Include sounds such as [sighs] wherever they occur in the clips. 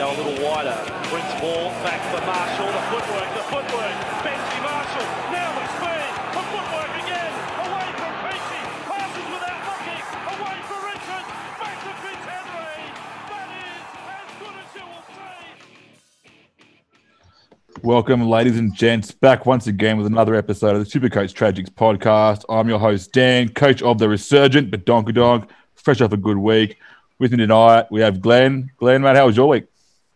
go a little wider. Ball back for Marshall. The footwork, the footwork. Benji Marshall. Now speed. The footwork again. Away from Peachy. Passes without looking. Away for Richards. Back to. That is as good as you will see. Welcome, ladies and gents, back once again with another episode of the Supercoach Tragics podcast. I'm your host, Dan, coach of the resurgent Badonkadonk, fresh off a good week. With me tonight, we have Glenn. Glenn, mate, how was your week?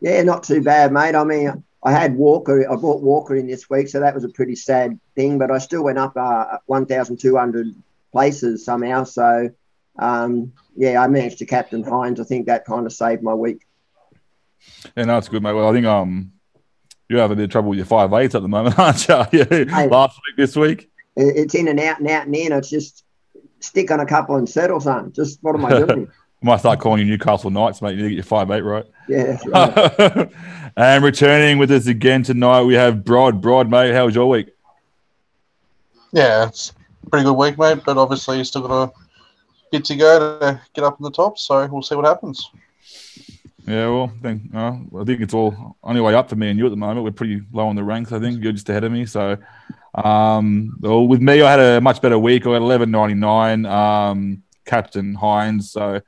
Yeah, not too bad, mate. I mean, I had Walker. I brought Walker in this week, so that was a pretty sad thing. But I still went up uh, 1,200 places somehow. So, um, yeah, I managed to captain Hynes. I think that kind of saved my week. Yeah, no, it's good, mate. Well, I think um, you have a bit of trouble with your five eights at the moment, [laughs] aren't you? Yeah. Last week, this week. It's in and out and out and in. It's just stick on a couple and settle, son. Just what am I [laughs] doing? I might start calling you Newcastle Knights, mate. You need to get your five eight right. yeah, [laughs] that's right. and returning with us again tonight, we have Brod. Brod, mate, how was your week? Yeah, it's a pretty good week, mate. But obviously, you still got a bit to go to get up in the top. So we'll see what happens. Yeah, well, I think, uh, I think it's all only way up for me and you at the moment. We're pretty low on the ranks. I think you're just ahead of me. So, um, well, with me, I had a much better week. I had 11.99, um, Captain Hynes. So,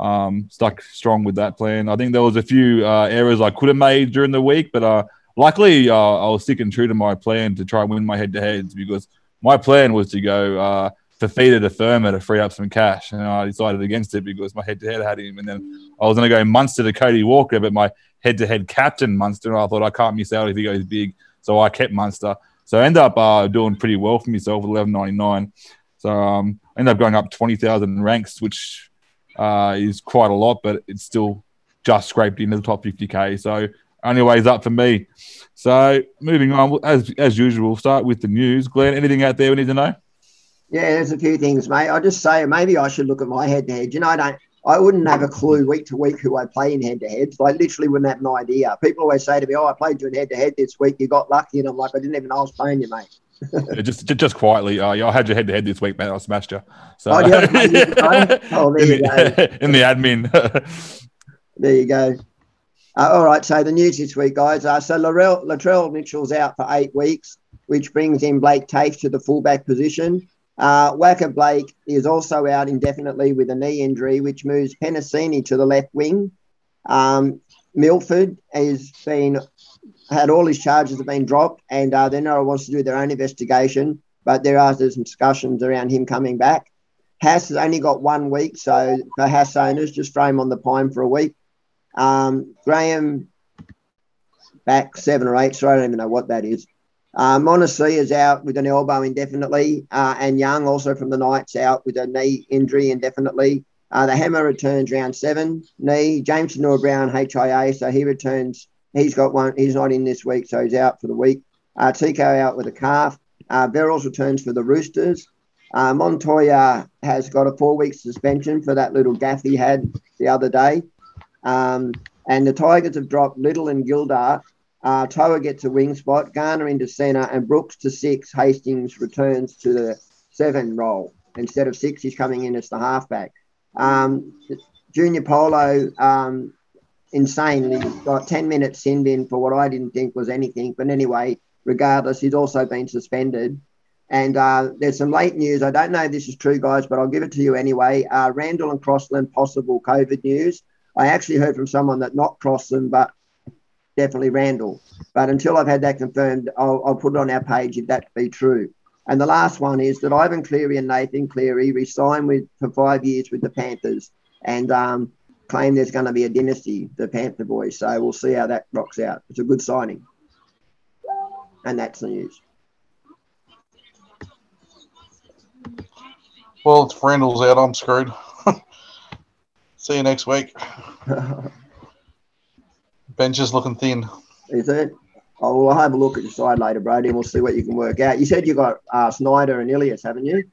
um, stuck strong with that plan. I think there was a few uh, errors I could have made during the week, but uh, luckily uh, I was sticking true to my plan to try and win my head-to-heads because my plan was to go uh, Fafita to Firma to free up some cash, and I decided against it because my head-to-head had him, and then I was going to go Munster to Cody Walker, but my head-to-head captain Munster, and I thought I can't miss out if he goes big, so I kept Munster. So I ended up uh, doing pretty well for myself with 11.99. So um, I ended up going up 20,000 ranks, which uh, is quite a lot, but it's still just scraped into the top 50k. So only ways up for me. So moving on, as as usual, we'll start with the news. Glenn, anything out there we need to know? Yeah, there's a few things, mate. I just say maybe I should look at my head to head. You know, I don't. I wouldn't have a clue week to week who I play in head to heads. I literally wouldn't have an idea. People always say to me, "Oh, I played you in head to head this week. You got lucky," and I'm like, I didn't even know I was playing you, mate. [laughs] Yeah, just just, quietly. Uh, I had your head to head this week, man. I smashed you. So Oh, yeah. [laughs] Oh, there you in, the, [laughs] in the admin. There you go. Uh, all right, so the news this week, guys. Uh, so Latrell, Latrell Mitchell's out for eight weeks, which brings in Blake Taaffe to the fullback position. Uh, Wacker Blake is also out indefinitely with a knee injury, which moves Penasini to the left wing. Um, Milford has been had all his charges have been dropped, and uh, then NRL wants to do their own investigation. But there are some discussions around him coming back. Haas has only got one week, so for Haas owners, just throw him on the pine for a week. Um, Graham back seven or eight, so I don't even know what that is. Uh, Monacy is out with an elbow indefinitely, uh, and Young also from the Knights out with a knee injury indefinitely. Uh, the Hammer returns round seven knee. James Noah Brown HIA, so he returns. He's got one. He's not in this week, so he's out for the week. Uh, Tico out with a calf. Uh, returns for the Roosters. Uh, Montoya has got a four-week suspension for that little gaff he had the other day. Um, and the Tigers have dropped Little and Gildart. Uh, Toa gets a wing spot, Garner into centre, and Brooks to six. Hastings returns to the seven role. Instead of six, he's coming in as the halfback. Um, Junior Paulo, um, insanely, got 10 minutes sinned in for what I didn't think was anything. But anyway, regardless, he's also been suspended. And uh, there's some late news. I don't know if this is true, guys, but I'll give it to you anyway. Uh, Randall and Crossland, possible COVID news. I actually heard from someone that not Crossland, but definitely Randall. But until I've had that confirmed, I'll, I'll put it on our page if that be true. And the last one is that Ivan Cleary and Nathan Cleary re-signed with for five years with the Panthers and um, claim there's going to be a dynasty, the Panther boys. So we'll see how that rocks out. It's a good signing. And that's the news. Well, if Randall's out, I'm screwed. [laughs] see you next week. [laughs] Bench is looking thin. Is it? Oh, well, I'll have a look at your side later, Brody, and we'll see what you can work out. You said you got uh, Snyder and Ilias, haven't you?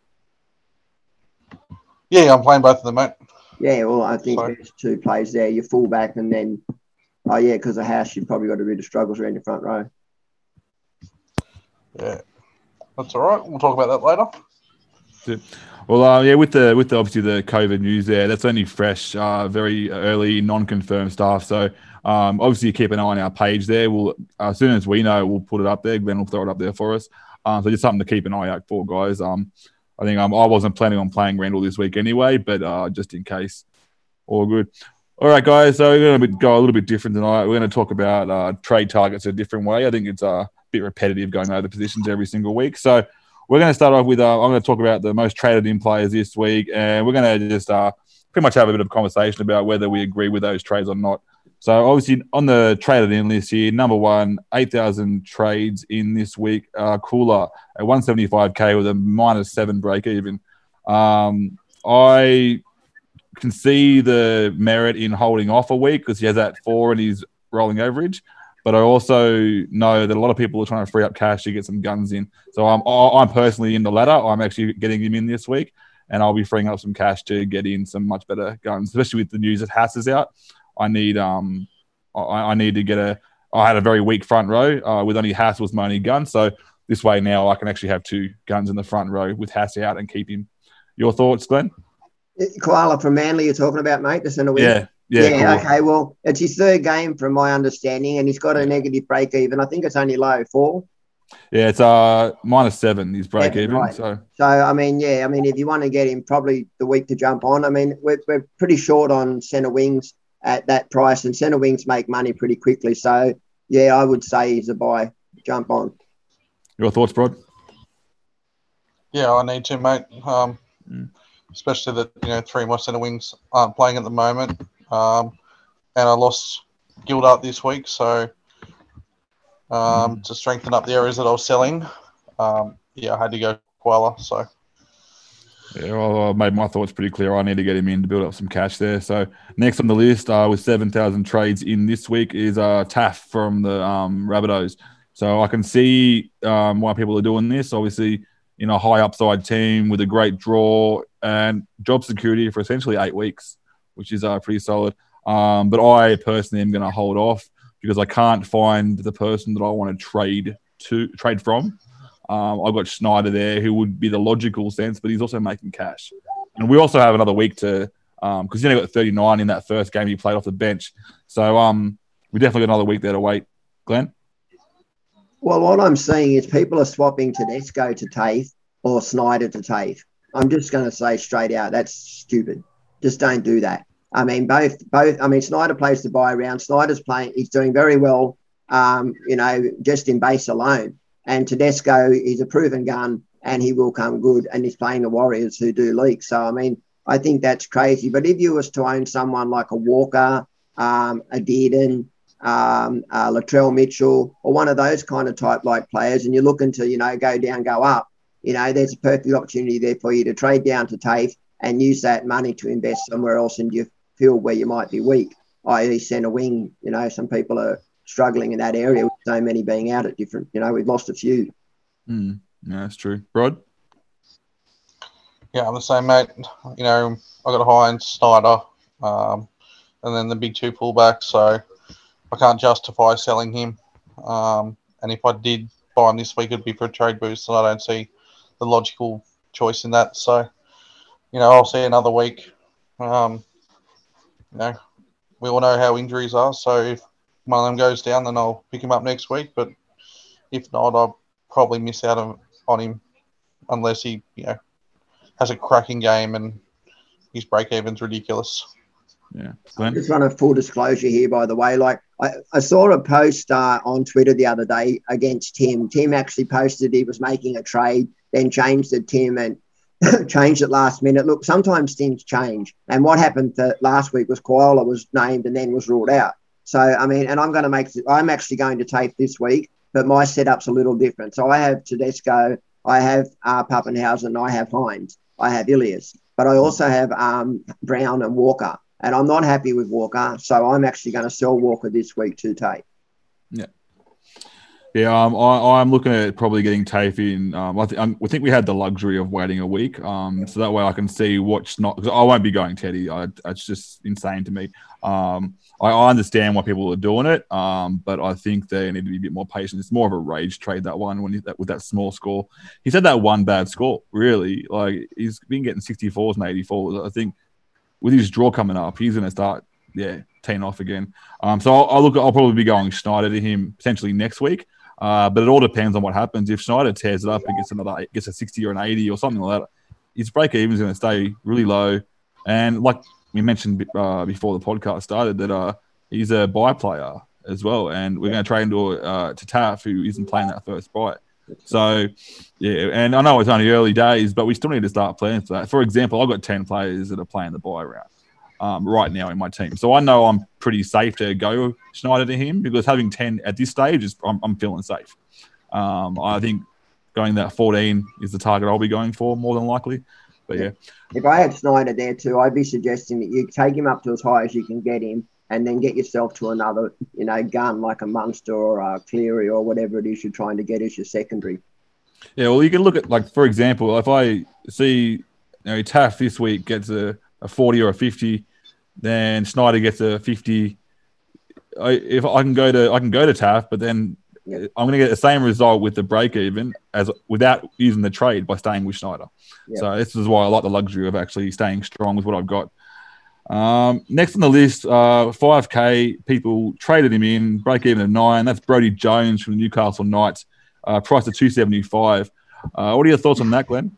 Yeah, I'm playing both of them, mate. Yeah, well, I think Sorry. there's two plays there. Your fullback, and then, oh yeah, because of House, you've probably got a bit of struggles around your front row. Yeah, that's all right. We'll talk about that later. Well, uh, yeah, with the with the, obviously the COVID news there, that's only fresh, uh, very early, non-confirmed stuff. So Um, obviously, keep an eye on our page there. We'll as soon as we know, we'll put it up there. Glenn will throw it up there for us. Um, so just something to keep an eye out for, guys. Um, I think I wasn't planning on playing Randall this week anyway, but uh, just in case, all good. All right, guys. So we're going to go a little bit different tonight. We're going to talk about uh, trade targets a different way. I think it's uh, a bit repetitive going over the positions every single week. So we're going to start off with uh, I'm going to talk about the most traded in players this week, and we're going to just uh, pretty much have a bit of a conversation about whether we agree with those trades or not. So obviously on the traded in list here, number one, 8,000 trades in this week. Uh, Koula at 175k with a minus seven break even. Um, I can see the merit in holding off a week because he has that four in his rolling average. But I also know that a lot of people are trying to free up cash to get some guns in. So I'm I'm personally in the latter. I'm actually getting him in this week, and I'll be freeing up some cash to get in some much better guns, especially with the news that Haas is out. I need um I, I need to get a. I had a very weak front row uh, with only Haas was my only gun, so this way now I can actually have two guns in the front row with Haas out and keep him. Your thoughts, Glenn? Koula from Manly, you're talking about, mate, the centre wing. Yeah, yeah. Yeah, cool. okay. Well, it's his third game from my understanding, and he's got a negative break even. I think it's only low four. Yeah, it's uh minus seven. His break Yeah, even. right. So So, I mean, yeah, I mean, if you want to get him, probably the week to jump on. I mean, we're, we're pretty short on centre wings at that price, and centre wings make money pretty quickly. So, yeah, I would say he's a buy. Jump on. your thoughts, Brod? Yeah, I need to, mate. Um, Mm. Especially that you know three of my centre wings aren't playing at the moment, um, and I lost Gildart this week, so um, to strengthen up the areas that I was selling, um, yeah, I had to go Koula. So Yeah, well, I made my thoughts pretty clear. I need to get him in to build up some cash there. So next on the list, uh, with seven thousand trades in this week, is uh, Taaffe from the um, Rabbitohs. So I can see um, why people are doing this. Obviously, in a high upside team with a great draw and job security for essentially eight weeks, which is uh, pretty solid. Um, but I personally am going to hold off because I can't find the person that I want to trade to trade from. Um, I've got Schneider there, who would be the logical sense, but he's also making cash. And we also have another week to, because he's only got 39 in that first game he played off the bench. So um, we definitely got another week there to wait. Glenn? Well, what I'm seeing is people are swapping Tedesco to Taaffe or Snyder to Taaffe. I'm just going to say straight out, that's stupid. Just don't do that. I mean, both, both. I mean, Snyder plays the buy round. Snyder's playing. He's doing very well. Um, you know, just in base alone. And Tedesco is a proven gun, and he will come good. And he's playing the Warriors who do leak. So I mean, I think that's crazy. But if you was to own someone like a Walker, um, a Dearden, um, uh, Latrell Mitchell, or one of those kind of type like players, and you're looking to, you know, go down, go up, you know, there's a perfect opportunity there for you to trade down to Taaffe and use that money to invest somewhere else in your field where you might be weak, i.e., centre wing. You know, some people are struggling in that area with so many being out at different, you know, we've lost a few. Mm, yeah, that's true. Rod? yeah, I'm the same, mate. You know, I got a high in Snyder, um, and then the big two fullbacks, so I can't justify selling him. Um, and if I did buy him this week, it'd be for a trade boost, and I don't see the logical choice in that. So, you know, I'll see another week. Um, you know, we all know how injuries are, so if one of them goes down, then I'll pick him up next week. But if not, I'll probably miss out on, on him unless he, you know, has a cracking game and his break even's ridiculous. Yeah. Glenn? Just want a full disclosure here, by the way. Like I, I saw a post uh, on Twitter the other day against Tim. Tim actually posted he was making a trade, then changed it, Tim, and [laughs] changed it last minute. Look, sometimes things change. And what happened to last week was Koula was named and then was ruled out. So I mean, and I'm going to make. I'm actually going to tape this week, but my setup's a little different. So I have Tedesco, I have uh, Papenhuyzen, I have Hynes, I have Ilias, but I also have um, Brown and Walker. And I'm not happy with Walker, so I'm actually going to sell Walker this week to Tate. Yeah, Yeah, um, I, I'm looking at probably getting Taaffe in. Um, I, th- um, I think we had the luxury of waiting a week, um, so that way I can see what's not. Cause I won't be going Teddy. I, it's just insane to me. Um, I, I understand why people are doing it, um, but I think they need to be a bit more patient. It's more of a rage trade that one when he, that with that small score. He's had that one bad score, really. Like he's been getting 64s and 84s. I think with his draw coming up, he's going to start, yeah, teeing off again. Um, so I'll, look. I'll probably be going Schneider to him potentially next week. Uh, but it all depends on what happens. If Schneider tears it up and gets another, gets a sixty or an eighty or something like that, his break even is going to stay really low. And like we mentioned uh, before the podcast started, that uh, he's a buy player as well, and we're going to trade him to uh, to Taaffe, who isn't playing that first buy. So, yeah, and I know it's only early days, but we still need to start planning for that. For example, I've got 10 players that are playing the buy round um, right now in my team. So I know I'm pretty safe to go Schneider to him because having 10 at this stage, is I'm, I'm feeling safe. Um, I think going that 14 is the target I'll be going for more than likely. But yeah. If I had Snyder there too, I'd be suggesting that you take him up to as high as you can get him and then get yourself to another, you know, gun like a Munster or a Cleary or whatever it is you're trying to get as your secondary. Yeah, well, you can look at like for example, if I see you know Taaffe this week gets a, a forty or a fifty, then Snyder gets a fifty. I, if I can go to I can go to Taaffe, but then Yeah. I'm going to get the same result with the break even as without using the trade by staying with Schneider. Yeah. So this is why I like the luxury of actually staying strong with what I've got. Um, next on the list, uh, 5K people traded him in, break even of nine. That's Brody Jones from the Newcastle Knights, uh, price of 275. Uh, what are your thoughts on that, Glenn?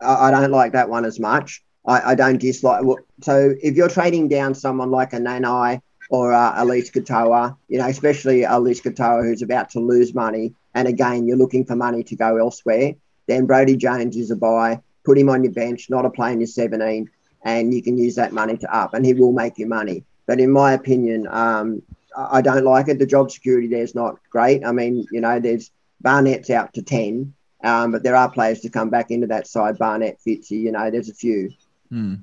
I, don't like that one as much. I, I don't dislike. So if you're trading down someone like a Nanai or uh, Eliesa Katoa, you know, especially Eliesa Katoa who's about to lose money, and again you're looking for money to go elsewhere, then Brody Jones is a buy. Put him on your bench, not a play in your 17, and you can use that money to up, and he will make you money. But in my opinion, um, I don't like it. The job security there is not great. I mean, you know, there's Barnett's out to 10, um, but there are players to come back into that side. Barnett, Fitzy, you know, there's a few. Hmm.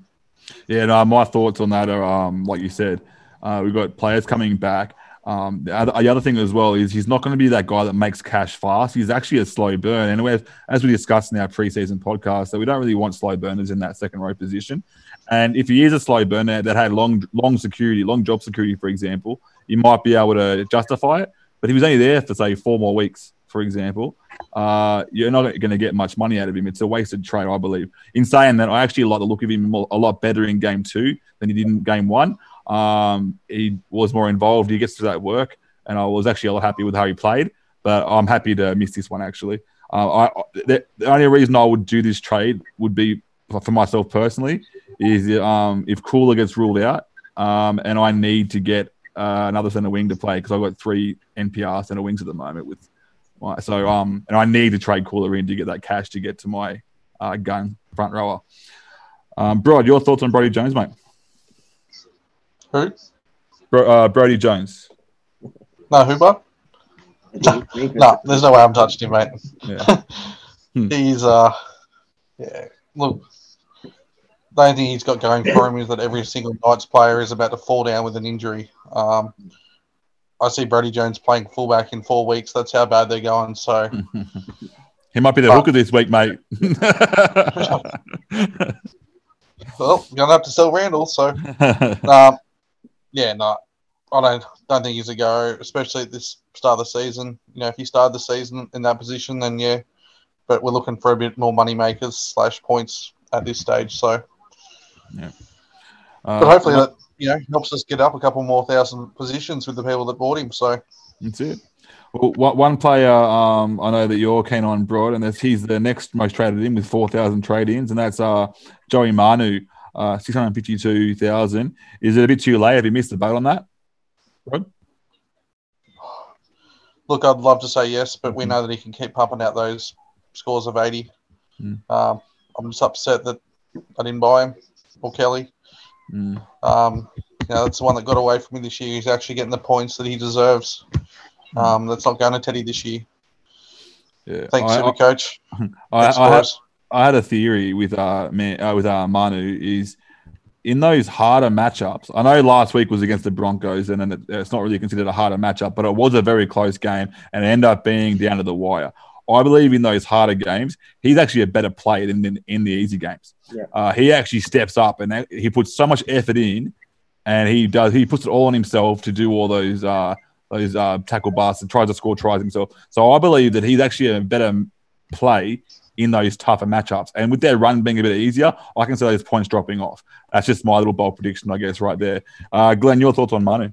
Yeah, no, my thoughts on that are, um, like you said, uh, we've got players coming back. Um, the, other, the other thing as well is he's not going to be that guy that makes cash fast. He's actually a slow burn. And as, as we discussed in our preseason podcast, that we don't really want slow burners in that second row position. And if he is a slow burner that had long, long security, long job security, for example, you might be able to justify it. But he was only there for say four more weeks, for example, uh, you're not going to get much money out of him. It's a wasted trade, I believe. In saying that, I actually like the look of him a lot better in game two than he did in game one. Um, he was more involved. He gets to that work, and I was actually a lot happy with how he played. But I'm happy to miss this one actually. Uh, I, the, the only reason I would do this trade would be for myself personally is um, if Koula gets ruled out, um, and I need to get uh, another centre wing to play because I've got three NPR centre wings at the moment with. So um, and I need to trade Koula in to get that cash to get to my uh, gun front rower. Um, Brod, your thoughts on Brody Jones, mate? Who? Bro, uh, Brody Jones. No, who, bud? [laughs] No, there's no way I'm touching him, mate. Yeah. [laughs] Hmm. He's uh, yeah. Look, the only thing he's got going for him is that every single Knights player is about to fall down with an injury. Um, I see Brody Jones playing fullback in four weeks. That's how bad they're going. So [laughs] he might be the But- hooker this week, mate. well, you're gonna have to sell Randall. So um, yeah, no, I don't don't think he's a go, especially at this start of the season. You know, if he started the season in that position, then yeah. But we're looking for a bit more money makers slash points at this stage. So, Uh, but hopefully that you know helps us get up a couple more thousand positions with the people that bought him. So That's it. Well, one player um, I know that you're keen on, Brod, and that's he's the next most traded in with 4,000 trade ins, and that's uh, Joey Manu, uh, 652,000. Is it a bit too late? Have you missed the boat on that? Brod? look, I'd love to say yes, but we Mhm. know that he can keep pumping out those scores of eighty. Mm. Um, I'm just upset that I didn't buy him or Kelly. Mm. Um, you know, that's the one that got away from me this year. He's actually getting the points that he deserves. Hmm. Um, that's not going to Teddy this year. Yeah. Thanks, I, Super Coach. [laughs] I, I, I, I, had, I had a theory with uh, man, uh with uh, Manu is in those harder matchups. I know last week was against the Broncos, and then it's not really considered a harder matchup, but it was a very close game, and it ended up being down to the wire. I believe in those harder games, he's actually a better player than in, in the easy games. Yeah. Uh, he actually steps up and he puts so much effort in, and he does. He puts it all on himself to do all those uh, those uh, tackle busts and tries to score tries himself. So I believe that he's actually a better play in those tougher matchups. And with their run being a bit easier, I can see those points dropping off. That's just my little bold prediction, I guess, right there. Uh, Glenn, your thoughts on Manu?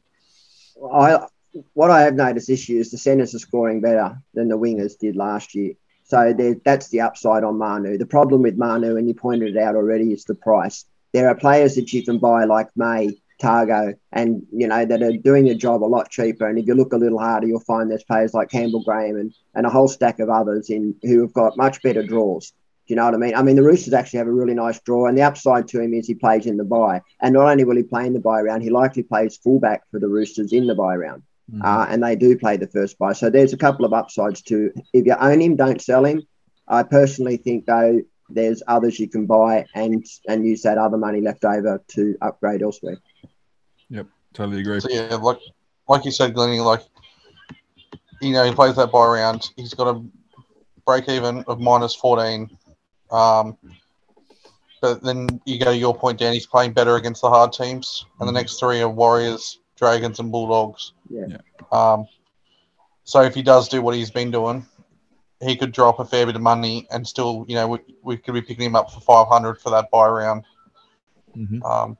I what I have noticed this year is the centres are scoring better than the wingers did last year. So that's the upside on Manu. The problem with Manu, and you pointed it out already, is the price. There are players that you can buy like May, Tago, and you know that are doing the job a lot cheaper. And if you look a little harder, you'll find there's players like Campbell Graham and, and a whole stack of others in who have got much better draws. Do you know what I mean? I mean, the Roosters actually have a really nice draw, and the upside to him is he plays in the bye. And not only will he play in the bye round, he likely plays fullback for the Roosters in the bye round. Mm-hmm. Uh, and they do play the first bye. So there's a couple of upsides to If you own him, don't sell him. I personally think though there's others you can buy and and use that other money left over to upgrade elsewhere. Yep, totally agree. So yeah, like like you said, Glennie, like you know, he plays that bye round. He's got a break even of minus fourteen. Um, but then you go to your point, Dan. He's playing better against the hard teams, and the mm-hmm. next three are Warriors, Dragons, and Bulldogs. Yeah. Um, so if he does do what he's been doing, he could drop a fair bit of money and still, you know, we, we could be picking him up for 500 for that buy round. Mm-hmm. Um,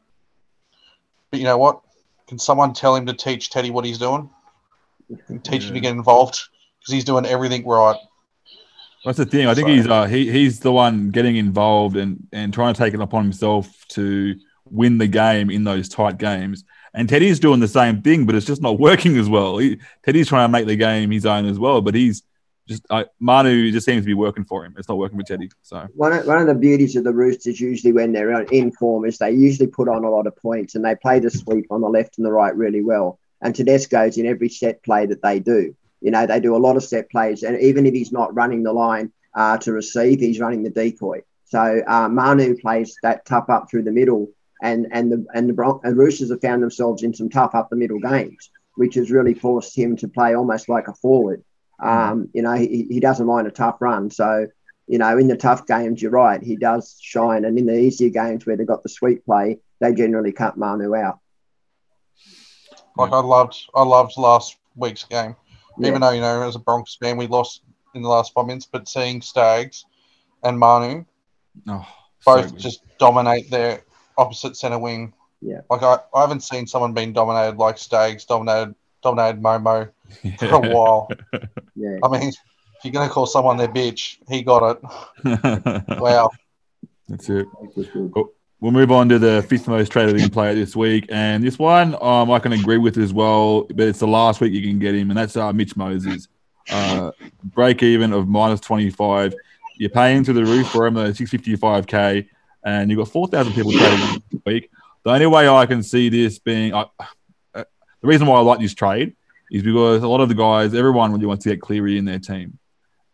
but you know what? Can someone tell him to teach Teddy what he's doing? Teach yeah. him to get involved because he's doing everything right. That's the thing. I think so, he's uh, he, he's the one getting involved and, and trying to take it upon himself to win the game in those tight games. And Teddy's doing the same thing, but it's just not [laughs] working as well. He, Teddy's trying to make the game his own as well, but he's just uh, Manu just seems to be working for him. It's not working for Teddy. So one of, one of the beauties of the Roosters usually when they're in form is they usually put on a lot of points and they play the sweep on the left and the right really well. And Tedesco's in every set play that they do. You know, they do a lot of set plays, and even if he's not running the line uh, to receive, he's running the decoy. So uh, Manu plays that tough up through the middle, and and the and the Bron- and Roosters have found themselves in some tough up the middle games, which has really forced him to play almost like a forward. Um, you know, he, he doesn't mind a tough run. So, you know, in the tough games, you're right, he does shine. And in the easier games where they've got the sweet play, they generally cut Manu out. Like I loved, I loved last week's game, yeah. even though you know as a Broncos fan we lost in the last five minutes, but seeing Stags and Manu oh, both so just dominate their opposite center wing. Yeah, like I, I haven't seen someone being dominated like Stags dominated dominated Momo for a while. Yeah. I mean, if you're going to call someone their bitch, he got it. [laughs] wow. That's it. We'll move on to the fifth most traded in player this week. And this one um, I can agree with as well, but it's the last week you can get him, and that's uh, Mitch Moses. Uh, break even of minus 25. You're paying to the roof for him at 655k, and you've got 4,000 people trading this week. The only way I can see this being the reason why I like this trade is because a lot of the guys, everyone really wants to get Cleary in their team.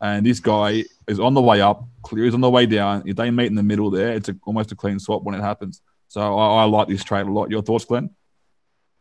And this guy is on the way up, Cleary's on the way down. If they meet in the middle there, it's a, almost a clean swap when it happens. So I, I, like this trade a lot. Your thoughts, Glenn?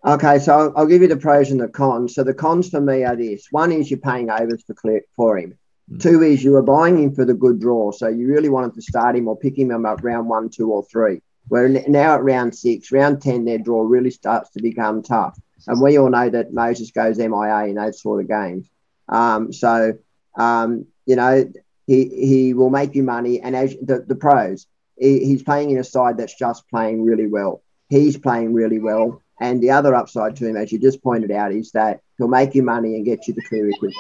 Okay, so I'll give you the pros and the cons. So the cons for me are this: one is you're paying overs for clear, for him. Mm. Two is you are buying him for the good draw. So you really wanted to start him or pick him up round one, two, or three. Where now at round six, round ten, their draw really starts to become tough. And we all know that Moses goes MIA in those sort of games. Um, so, um, you know, he, he will make you money. And as the, the pros, he, he's playing in a side that's just playing really well. He's playing really well. And the other upside to him, as you just pointed out, is that he'll make you money and get you the clear quicker.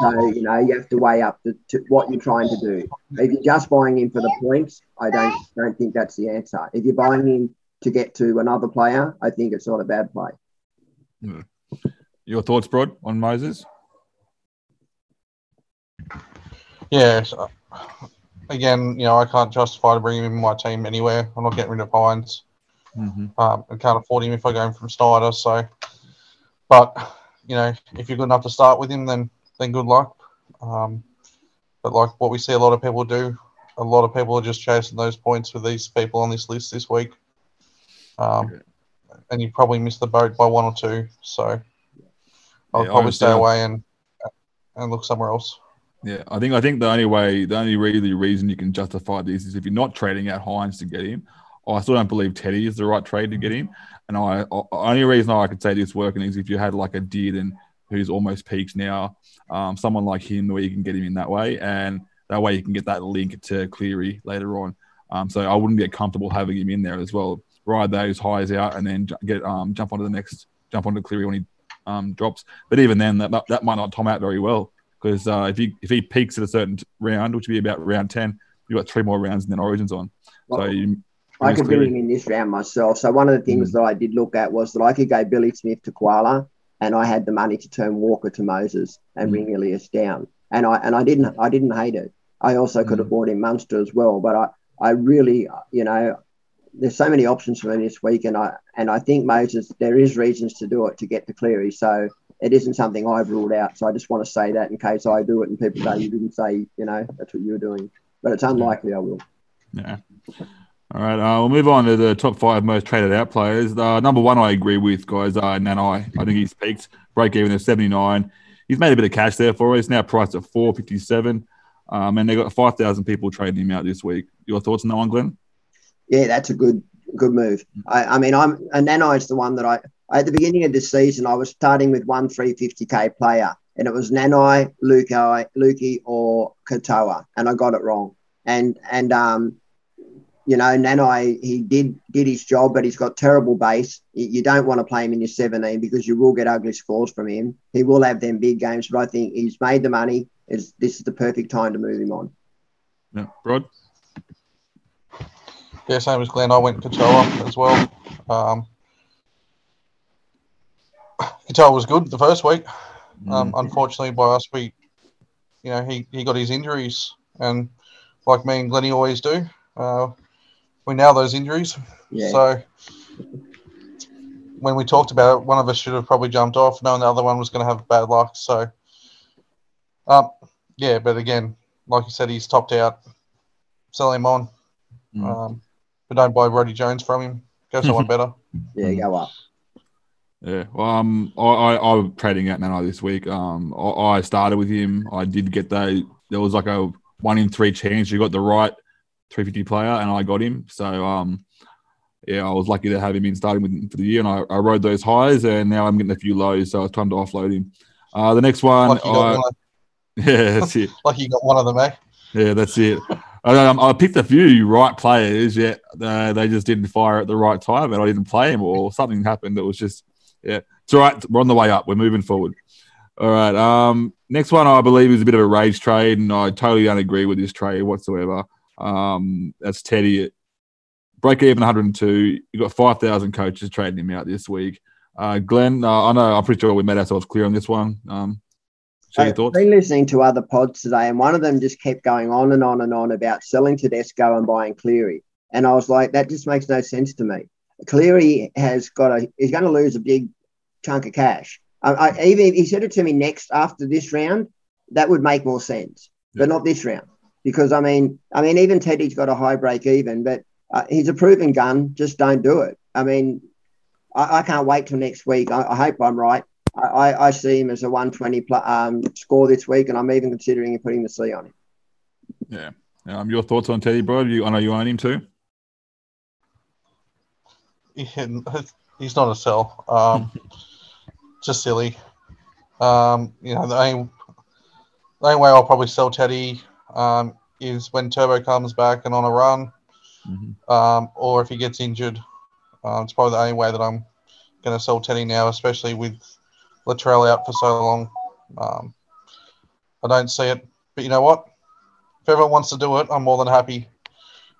So, you know, you have to weigh up the, to what you're trying to do. If you're just buying him for the points, I don't don't think that's the answer. If you're buying him to get to another player, I think it's not a bad play. Your thoughts, Brod, on Moses? Yeah. So, again, you know, I can't justify to bring him in my team anywhere. I'm not getting rid of Hynes. Mm-hmm. Um, I can't afford him if I go in from Snyder. So, but you know, if you're good enough to start with him, then then good luck. Um, but like what we see a lot of people do, a lot of people are just chasing those points with these people on this list this week. Um, okay and you probably miss the boat by one or two. So I'll yeah, probably stay away and and look somewhere else. Yeah, I think I think the only way, the only really reason you can justify this is if you're not trading out Hynes to get him. I still don't believe Teddy is the right trade to get him. And I, I only reason I could say this working is if you had like a Dearden who's almost peaked now, um, someone like him where you can get him in that way. And That way you can get that link to Cleary later on. Um, so I wouldn't get comfortable having him in there as well. Ride those highs out and then get um, jump onto the next jump onto Cleary when he um, drops. But even then, that, that might not tom out very well because uh, if he if he peaks at a certain round, which would be about round ten, you've got three more rounds and then Origins on. Well, so you, I could bring him in this round myself. So one of the things Mm. that I did look at was that I could go Billy Smith to Koula, and I had the money to turn Walker to Moses and Mm. bring Ilias down. And I and I didn't I didn't hate it. I also could Mm. have bought him Munster as well, but I I really you know there's so many options for me this week, and I and I think Moses there is reasons to do it to get to Cleary. So it isn't something I've ruled out. So I just want to say that in case I do it and people say you didn't say you know that's what you were doing, but it's unlikely I will. Yeah. All right. Uh, we'll move on to the top five most traded out players. Uh, number one, I agree with guys. Uh, Nanai. I think he's peaked. Break even at seventy nine. He's made a bit of cash there for us. Now priced at four fifty seven. Um, and they got five thousand people trading him out this week. Your thoughts on that one, Glenn? Yeah, that's a good good move. I, I mean, I'm and Nanai's the one that I at the beginning of this season I was starting with one 350k player, and it was Nanai, Luki, Lukey, or Katoa, and I got it wrong. And and um, you know, Nanai he did did his job, but he's got terrible base. You, don't want to play him in your 17 because you will get ugly scores from him. He will have them big games, but I think he's made the money. It's, this is the perfect time to move him on. Yeah, Rod. Yeah, same as Glenn. I went Katoa as well. Um, Katoa was good the first week. Um, Mm. Unfortunately, by us, we, you know, he, he got his injuries, and like me and Glenny always do, uh, we nail those injuries. Yeah. So when we talked about it, one of us should have probably jumped off, knowing the other one was going to have bad luck. So, um, yeah, but again, like you said, he's topped out. Sell him on, Mm. um, but don't buy Brody Jones from him. Go someone [laughs] better. yeah, go up. Yeah, well, um, I, I I'm trading out Nanai this week. Um, I, I started with him. I did get that. There was like a one in three chance you got the right 350 player, and I got him. So um, yeah, I was lucky to have him in starting with for the year, and I, I rode those highs, and now I'm getting a few lows, so it's time to offload him. Uh, the next one, Like you, got I, one [laughs] yeah, that's [laughs] it. like you got one of them, eh? Yeah, that's it. I, I picked a few right players, yet uh, they just didn't fire at the right time, and I didn't play them, or something happened that was just, yeah. It's all right. We're on the way up. We're moving forward. All right. Um, next one, I believe, is a bit of a rage trade, and I totally don't agree with this trade whatsoever. Um, that's Teddy break even 102. You got 5,000 coaches trading him out this week. Uh, Glenn, uh, I know, I'm pretty sure we made ourselves clear on this one. Um, your I've thoughts. been listening to other pods today, and one of them just kept going on and on and on about selling Tedesco and buying Cleary. And I was like, that just makes no sense to me. Cleary has got a, he's going to lose a big chunk of cash. I, I, even if he said it to me next after this round, that would make more sense, but not this round. Because I mean, I mean, even Teddy's got a high break even, but uh, he's a proven gun. Just don't do it. I mean, I, I can't wait till next week. I, I hope I'm right. I, I, I see him as a 120 pl- um, score this week, and I'm even considering putting the C on him. Yeah. Um, your thoughts on Teddy, bro? You, I know you own him too. He- He's not a sell. Um, [laughs] just silly. Um, you know, the only, the only way I'll probably sell Teddy um, is when Turbo comes back and on a run, Mhm. um, or if he gets injured. Um, it's probably the only way that I'm going to sell Teddy now, especially with Latrell out for so long. Um, I don't see it, but you know what? If everyone wants to do it, I'm more than happy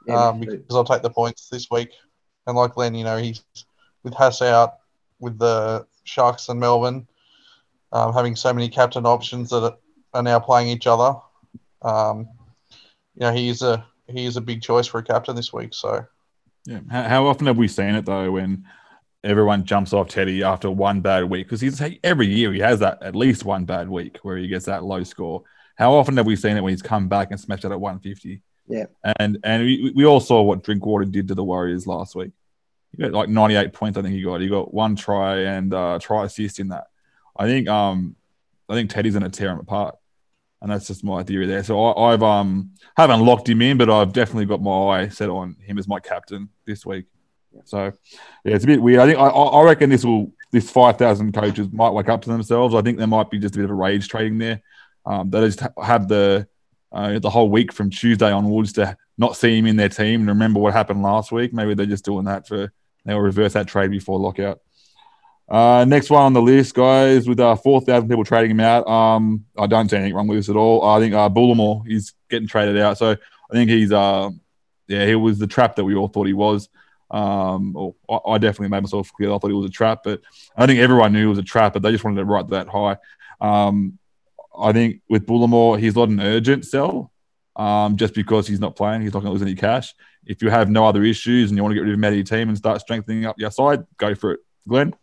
Yeah, um, because I'll take the points this week. And like Len, you know, he's with Haas out with the Sharks and Melbourne, um, having so many captain options that are- are now playing each other. Um, you know, he is a he is a big choice for a captain this week. So Yeah. How, how often have we seen it though when everyone jumps off Teddy after one bad week? Because he's every year he has that at least one bad week where he gets that low score. How often have we seen it when he's come back and smashed it at 150? Yeah. And and we, we all saw what Drinkwater did to the Warriors last week. He got like 98 points, I think he got. He got one try and uh, try assist in that. I think um I think Teddy's gonna tear him apart. And that's just my theory there. So I, I've um haven't locked him in, but I've definitely got my eye set on him as my captain this week. So yeah, it's a bit weird. I think I, I reckon this will this five thousand coaches might wake up to themselves. I think there might be just a bit of a rage trading there. Um, they just have the uh, the whole week from Tuesday onwards to not see him in their team and remember what happened last week. Maybe they're just doing that for they'll reverse that trade before lockout. Uh, next one on the list, guys, with uh, 4,000 people trading him out. Um, I don't see anything wrong with this at all. I think uh, Bullemor is getting traded out. So I think he's, uh, yeah, he was the trap that we all thought he was. Um, or I, definitely made myself clear. I thought it was a trap, but I think everyone knew it was a trap, but they just wanted to write that high. Um, I think with Bullemor, he's not an urgent sell um, just because he's not playing. He's not going to lose any cash. If you have no other issues and you want to get rid of him out of your team and start strengthening up your side, go for it. Glenn?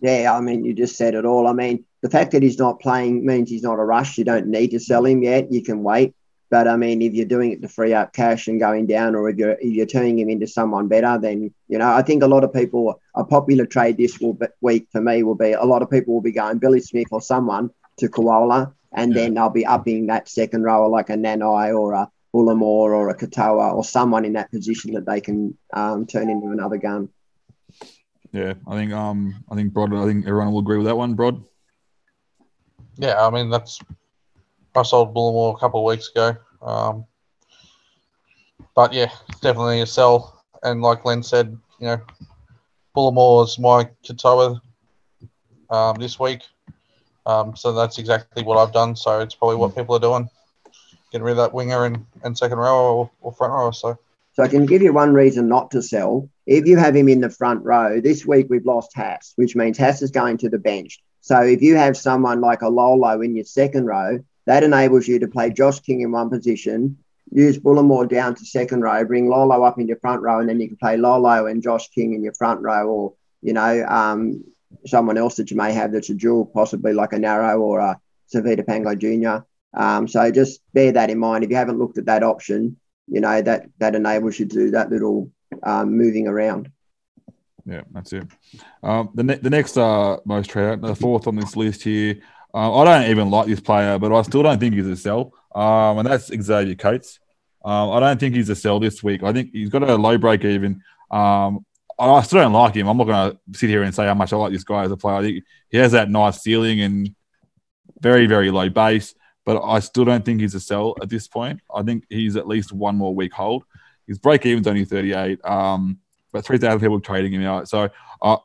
Yeah, I mean, you just said it all. I mean, the fact that he's not playing means he's not a rush. You don't need to sell him yet. You can wait. But I mean, if you're doing it to free up cash and going down, or if you're if you're turning him into someone better, then you know I think a lot of people a popular trade this will be, week for me will be a lot of people will be going Billy Smith or someone to Koula, and Yeah. then they'll be upping that second rower like a Nanai or a Bullemor or a Katoa or someone in that position that they can um, turn into another gun. Yeah, I think um, I think Brod. I think everyone will agree with that one, Brod. Yeah, I mean that's I sold Bullemor a couple of weeks ago. Um, but yeah, definitely a sell. And like Len said, you know, Bullemor is my Katoa um, this week. Um, so that's exactly what I've done. So it's probably what people are doing, getting rid of that winger and, and second row or, or front row. So So I can give you one reason not to sell. If you have him in the front row, this week we've lost Haas, which means Haas is going to the bench. So if you have someone like a Lolo in your second row, that enables you to play Josh King in one position, use Bullemor down to second row, bring Lolo up in your front row, and then you can play Lolo and Josh King in your front row, or you know, um, someone else that you may have that's a dual, possibly like a Narrow or a Tevita Pangai Jr. Um, so just bear that in mind. If you haven't looked at that option, you know that that enables you to do that little um, moving around. Yeah, that's it. Um, the ne- the next uh, most trade out, the fourth on this list here. Uh, I don't even like this player, but I still don't think he's a sell. Um, and that's Xavier Coates. Um, I don't think he's a sell this week. I think he's got a low break even. Um, I still don't like him. I'm not going to sit here and say how much I like this guy as a player. I think he has that nice ceiling and very, very low base, but I still don't think he's a sell at this point. I think he's at least one more week hold. His break even's only 38. Um, but 3,000 people trading him out. So, uh,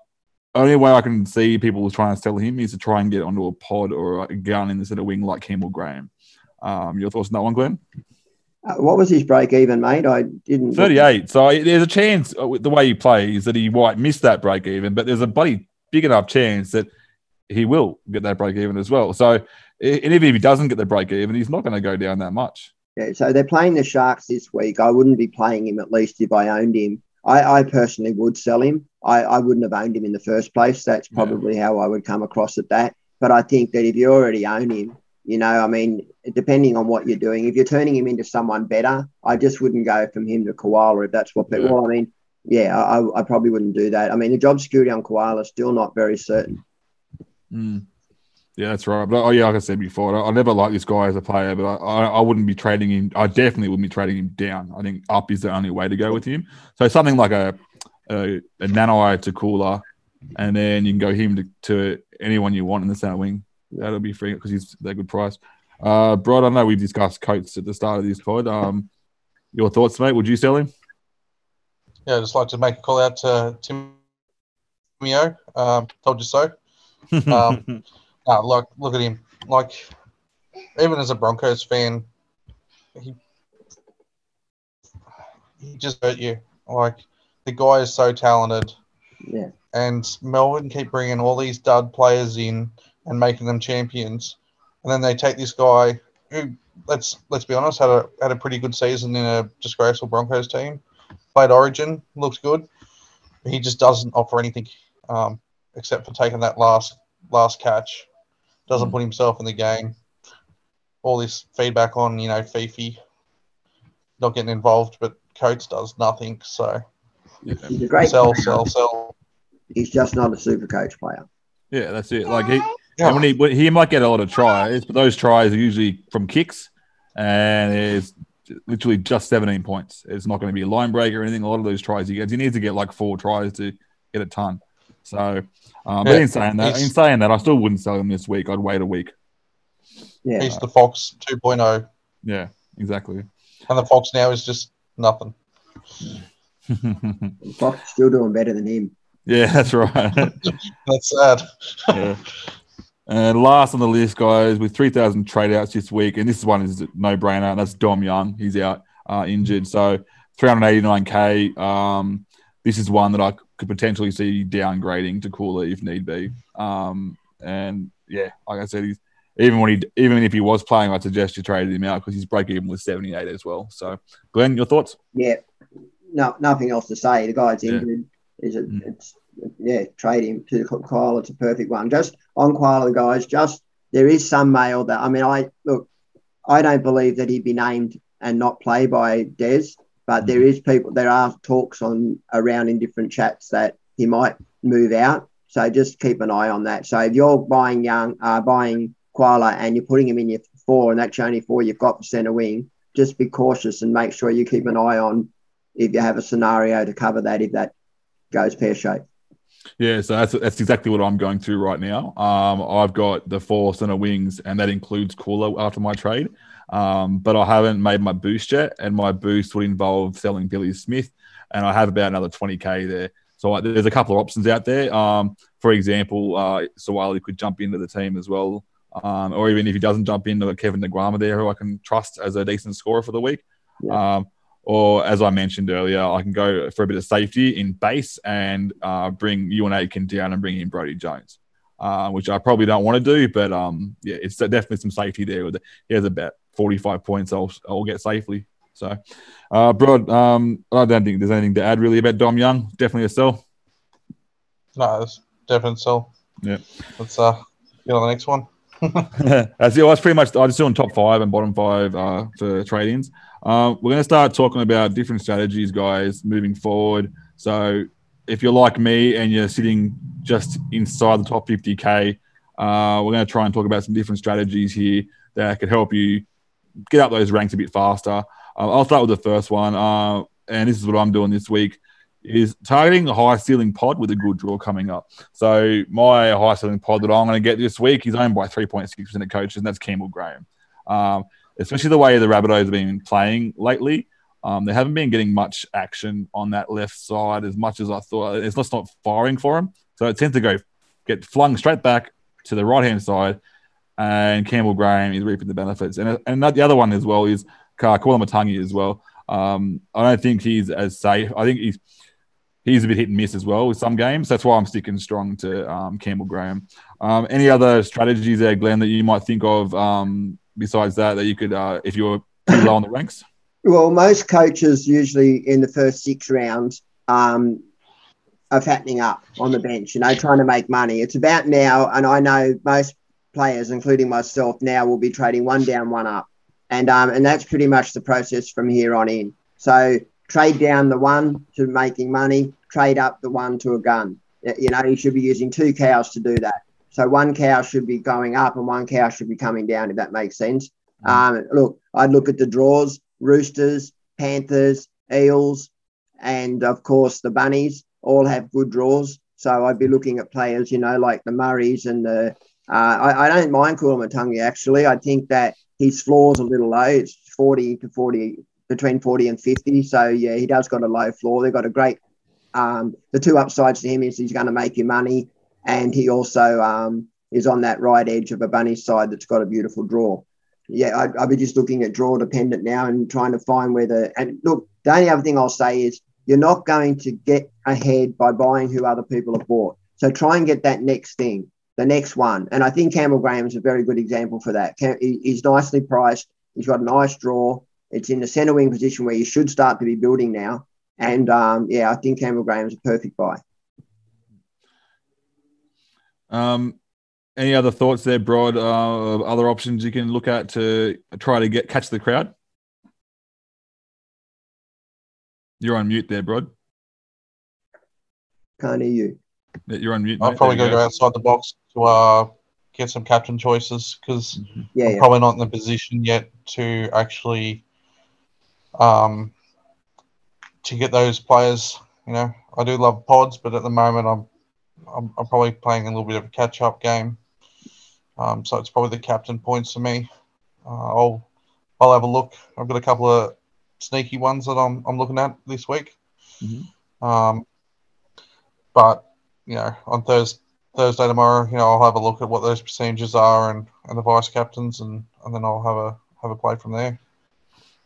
only way I can see people trying to sell him is to try and get onto a pod or a gun instead of wing like Campbell Graham. Um, your thoughts on that one, Glenn? Uh, what was his break even, mate? I didn't. 38. So there's a chance uh, the way he plays that he might miss that break even, but there's a bloody big enough chance that he will get that break even as well. So, and even if he doesn't get the break even, he's not going to go down that much. Yeah, so they're playing the Sharks this week. I wouldn't be playing him at least if I owned him. I, I personally would sell him. I, I wouldn't have owned him in the first place. That's Yeah. probably how I would come across at that. But I think that if you already own him, you know, I mean, depending on what you're doing, if you're turning him into someone better, I just wouldn't go from him to Koula if that's what people. Yeah. Well, I mean, yeah, I, I probably wouldn't do that. I mean, the job security on Koula is still not very certain. Mm. Yeah, that's right. But oh, yeah, like I said before, I, I never liked this guy as a player, but I, I, I wouldn't be trading him. I definitely wouldn't be trading him down. I think up is the only way to go with him. So something like a a, a Nanai to Koula, and then you can go him to, to anyone you want in the center wing. That'll be free because he's a good price. Uh, Brod, I know we've discussed Coates at the start of this pod. Um, your thoughts, mate? Would you sell him? yeah, I'd just like to make a call out to Timio. Um, told you so. [laughs] Um, No, like look at him. Like even as a Broncos fan, he he just hurt you. Like the guy is so talented, Yeah. and Melbourne keep bringing all these dud players in and making them champions, and then they take this guy who let's let's be honest had a had a pretty good season in a disgraceful Broncos team, played Origin, looked good. He just doesn't offer anything um, except for taking that last last catch doesn't Mm. put himself in the game. All this feedback on, you know, Fifi not getting involved, but Coates does nothing. So He's a great sell, player. sell, sell. He's just not a super coach player. yeah, that's it. Like he, Yeah. When he, when- he might get a lot of tries, but those tries are usually from kicks, and there's literally just 17 points. It's not going to be a line break or anything. A lot of those tries he gets, he needs to get like four tries to get a ton. So, um, but in saying that, in saying that, I still wouldn't sell him this week. I'd wait a week. Yeah. He's the Fox 2.0. Yeah, exactly. And the Fox now is just nothing. [laughs] Fox still doing better than him. yeah, that's right. [laughs] That's sad. yeah. And last on the list, guys, with 3,000 trade outs this week, and this one is no brainer, and that's Dom Young. He's out uh, injured. So 389K. Um, this is one that I could potentially see downgrading to Koula if need be. Um, and yeah, like I said, he's even when he even if he was playing, I'd suggest you traded him out because he's break even with 78 as well. So, Glenn, your thoughts? Yeah, no, nothing else to say. The guy's Yeah. injured. Is it? Mm. It's yeah. Trade him to Kyle. It's a perfect one. Just on Kyle, the guys. Just there is some mail that I mean, I look. I don't believe that he'd be named and not play by Des, but there is people. There are talks on around in different chats that he might move out. So just keep an eye on that. So if you're buying young, uh, buying Koula and you're putting him in your four, and that's only four you've got for centre wing, just be cautious and make sure you keep an eye on if you have a scenario to cover that if that goes pear shaped. Yeah, so that's that's exactly what I'm going through right now. Um, I've got the four center wings, and that includes Koula after my trade. Um, but I haven't made my boost yet, and my boost would involve selling Billy Smith, and I have about another 20k there. So I, there's a couple of options out there. Um, for example, uh, Sawali could jump into the team as well, um, or even if he doesn't jump in, I've got Kevin Naiqama there, who I can trust as a decent scorer for the week. Um, or as I mentioned earlier, I can go for a bit of safety in base and uh, bring Euan Aitken down and bring in Brody Jones, uh, which I probably don't want to do, but um, yeah, it's definitely some safety there. With it. He has about 45 points. I'll, I'll get safely. So, uh, Brod, um, I don't think there's anything to add really about Dom Young. Definitely a sell. No, it's definite sell. Yeah. Let's uh get on the next one. [laughs] [laughs] That's it. That's pretty much. I just doing top five and bottom five uh, for trade-ins. Uh, we're going to start talking about different strategies, guys, moving forward. So, if you're like me and you're sitting just inside the top 50k, uh, we're going to try and talk about some different strategies here that could help you get up those ranks a bit faster. Uh, I'll start with the first one, uh, and this is what I'm doing this week: is targeting a high ceiling pod with a good draw coming up. So my high ceiling pod that I'm going to get this week is owned by 3.6% of coaches, and that's Campbell Graham. Um, especially the way the Rabbitohs have been playing lately. Um, they haven't been getting much action on that left side as much as I thought. It's just not firing for them. So it tends to go get flung straight back to the right hand side, and Campbell Graham is reaping the benefits. And and the other one as well is Kawala Matangi as well. Um, I don't think he's as safe. I think he's he's a bit hit and miss as well with some games. That's why I'm sticking strong to um, Campbell Graham. Um, any other strategies there, Glenn, that you might think of um, besides that that you could, uh, if you're low on the ranks? Well, most coaches usually in the first six rounds um, are fattening up on the bench, you know, trying to make money. It's about now, and I know most players, including myself, now will be trading one down, one up, and um, and that's pretty much the process from here on in. So trade down the one to making money, trade up the one to a gun. You know, you should be using two cows to do that. So one cow should be going up and one cow should be coming down, if that makes sense. Um, look, I'd look at the draws, Roosters, Panthers, Eels, and of course the Bunnies all have good draws. So I'd be looking at players, you know, like the Murrays and the. Uh, I, I don't mind Matangi actually. I think that his floor's a little low. It's 40 to 40, between 40 and 50. So yeah, he does got a low floor. They've got a great. Um, the two upsides to him is he's going to make you money, and he also um, is on that right edge of a bunny side that's got a beautiful draw. Yeah, I'd, I'd be just looking at draw dependent now and trying to find where the and look. The only other thing I'll say is you're not going to get ahead by buying who other people have bought. So try and get that next thing, the next one. And I think Campbell Graham is a very good example for that. He's nicely priced. He's got a nice draw. It's in the centre wing position where you should start to be building now. And um, yeah, I think Campbell Graham is a perfect buy. Um, any other thoughts there, Brod? Uh, of other options you can look at to try to get catch the crowd? You're on mute there, Brod. Can't hear you. You're on mute. I'll mate. probably There go you go outside the box to uh get some captain choices because Yeah, I'm yeah. probably not in the position yet to actually um to get those players. You know, I do love pods, but at the moment I'm I'm, I'm probably playing a little bit of a catch up game. Um, so it's probably the captain points for me. Uh, I'll I'll have a look. I've got a couple of sneaky ones that I'm I'm looking at this week. Mhm. Um, but you know, on Thursday, Thursday tomorrow, you know, I'll have a look at what those percentages are and, and the vice captains, and, and then I'll have a have a play from there.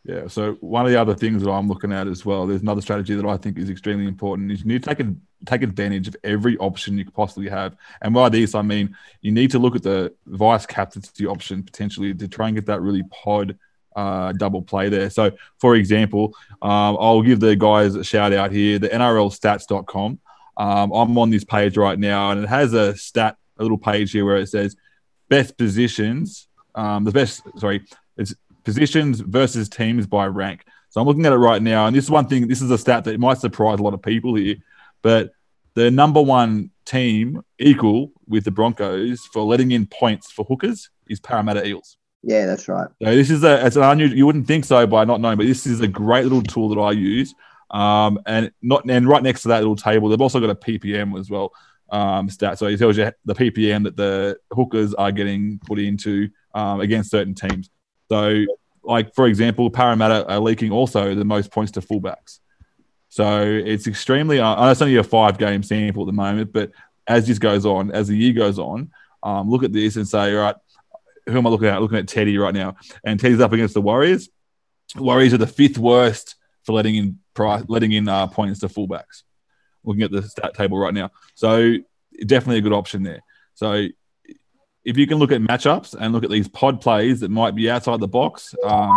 Yeah. So one of the other things that I'm looking at as well, there's another strategy that I think is extremely important. Is you need to take a, take advantage of every option you could possibly have. And by this, I mean you need to look at the vice captaincy option potentially to try and get that really pod uh, double play there. So, for example, um, I'll give the guys a shout out here, the NRLstats.com. Um, I'm on this page right now, and it has a stat, a little page here where it says best positions. Um, the best, sorry, it's positions versus teams by rank. So I'm looking at it right now, and this is one thing. This is a stat that might surprise a lot of people here, but the number one team equal with the Broncos for letting in points for hookers is Parramatta Eels. Yeah, that's right. So this is a it's an unusual. You wouldn't think so by not knowing, but this is a great little tool that I use. Um, and not and right next to that little table, they've also got a PPM as well um, stat. So it tells you the PPM that the hookers are getting put into um, against certain teams. So, like for example, Parramatta are leaking also the most points to fullbacks. So it's extremely. Uh, I know it's only a five game sample at the moment, but as this goes on, as the year goes on, um, look at this and say, right, who am I looking at? Looking at Teddy right now, and Teddy's up against the Warriors. Warriors are the fifth worst for letting in price, letting in uh, points to fullbacks. Looking at the stat table right now, so definitely a good option there. So if you can look at matchups and look at these pod plays that might be outside the box, um,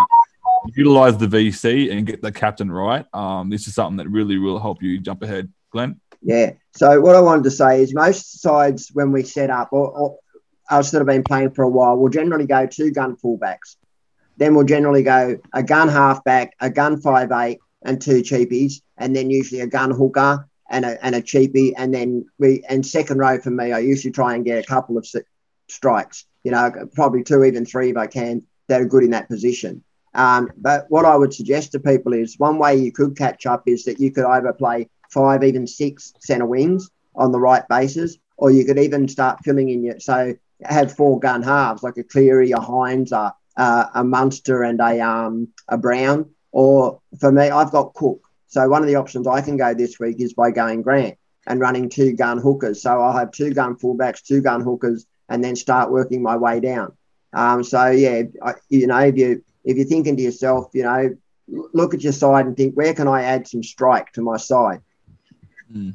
utilize the VC and get the captain right. Um, this is something that really will help you jump ahead, Glenn. Yeah. So what I wanted to say is most sides when we set up, or, or us that have been playing for a while, will generally go two gun fullbacks. Then we'll generally go a gun halfback, a gun five eight, and two cheapies, and then usually a gun hooker and a, and a cheapie, and then we and second row for me, I usually try and get a couple of strikes. You know, probably two, even three if I can, that are good in that position. Um, but what I would suggest to people is one way you could catch up is that you could either play five, even six centre wings on the right bases, or you could even start filling in your so have four gun halves like a Cleary, a Hynes, a, a, a Munster, and a um a Brown. Or for me, I've got Cook. So one of the options I can go this week is by going Grant and running two gun hookers. So I'll have two gun fullbacks, two gun hookers, and then start working my way down. Um, so yeah, I, you know, if you if you're thinking to yourself, you know, look at your side and think, where can I add some strike to my side? Mm.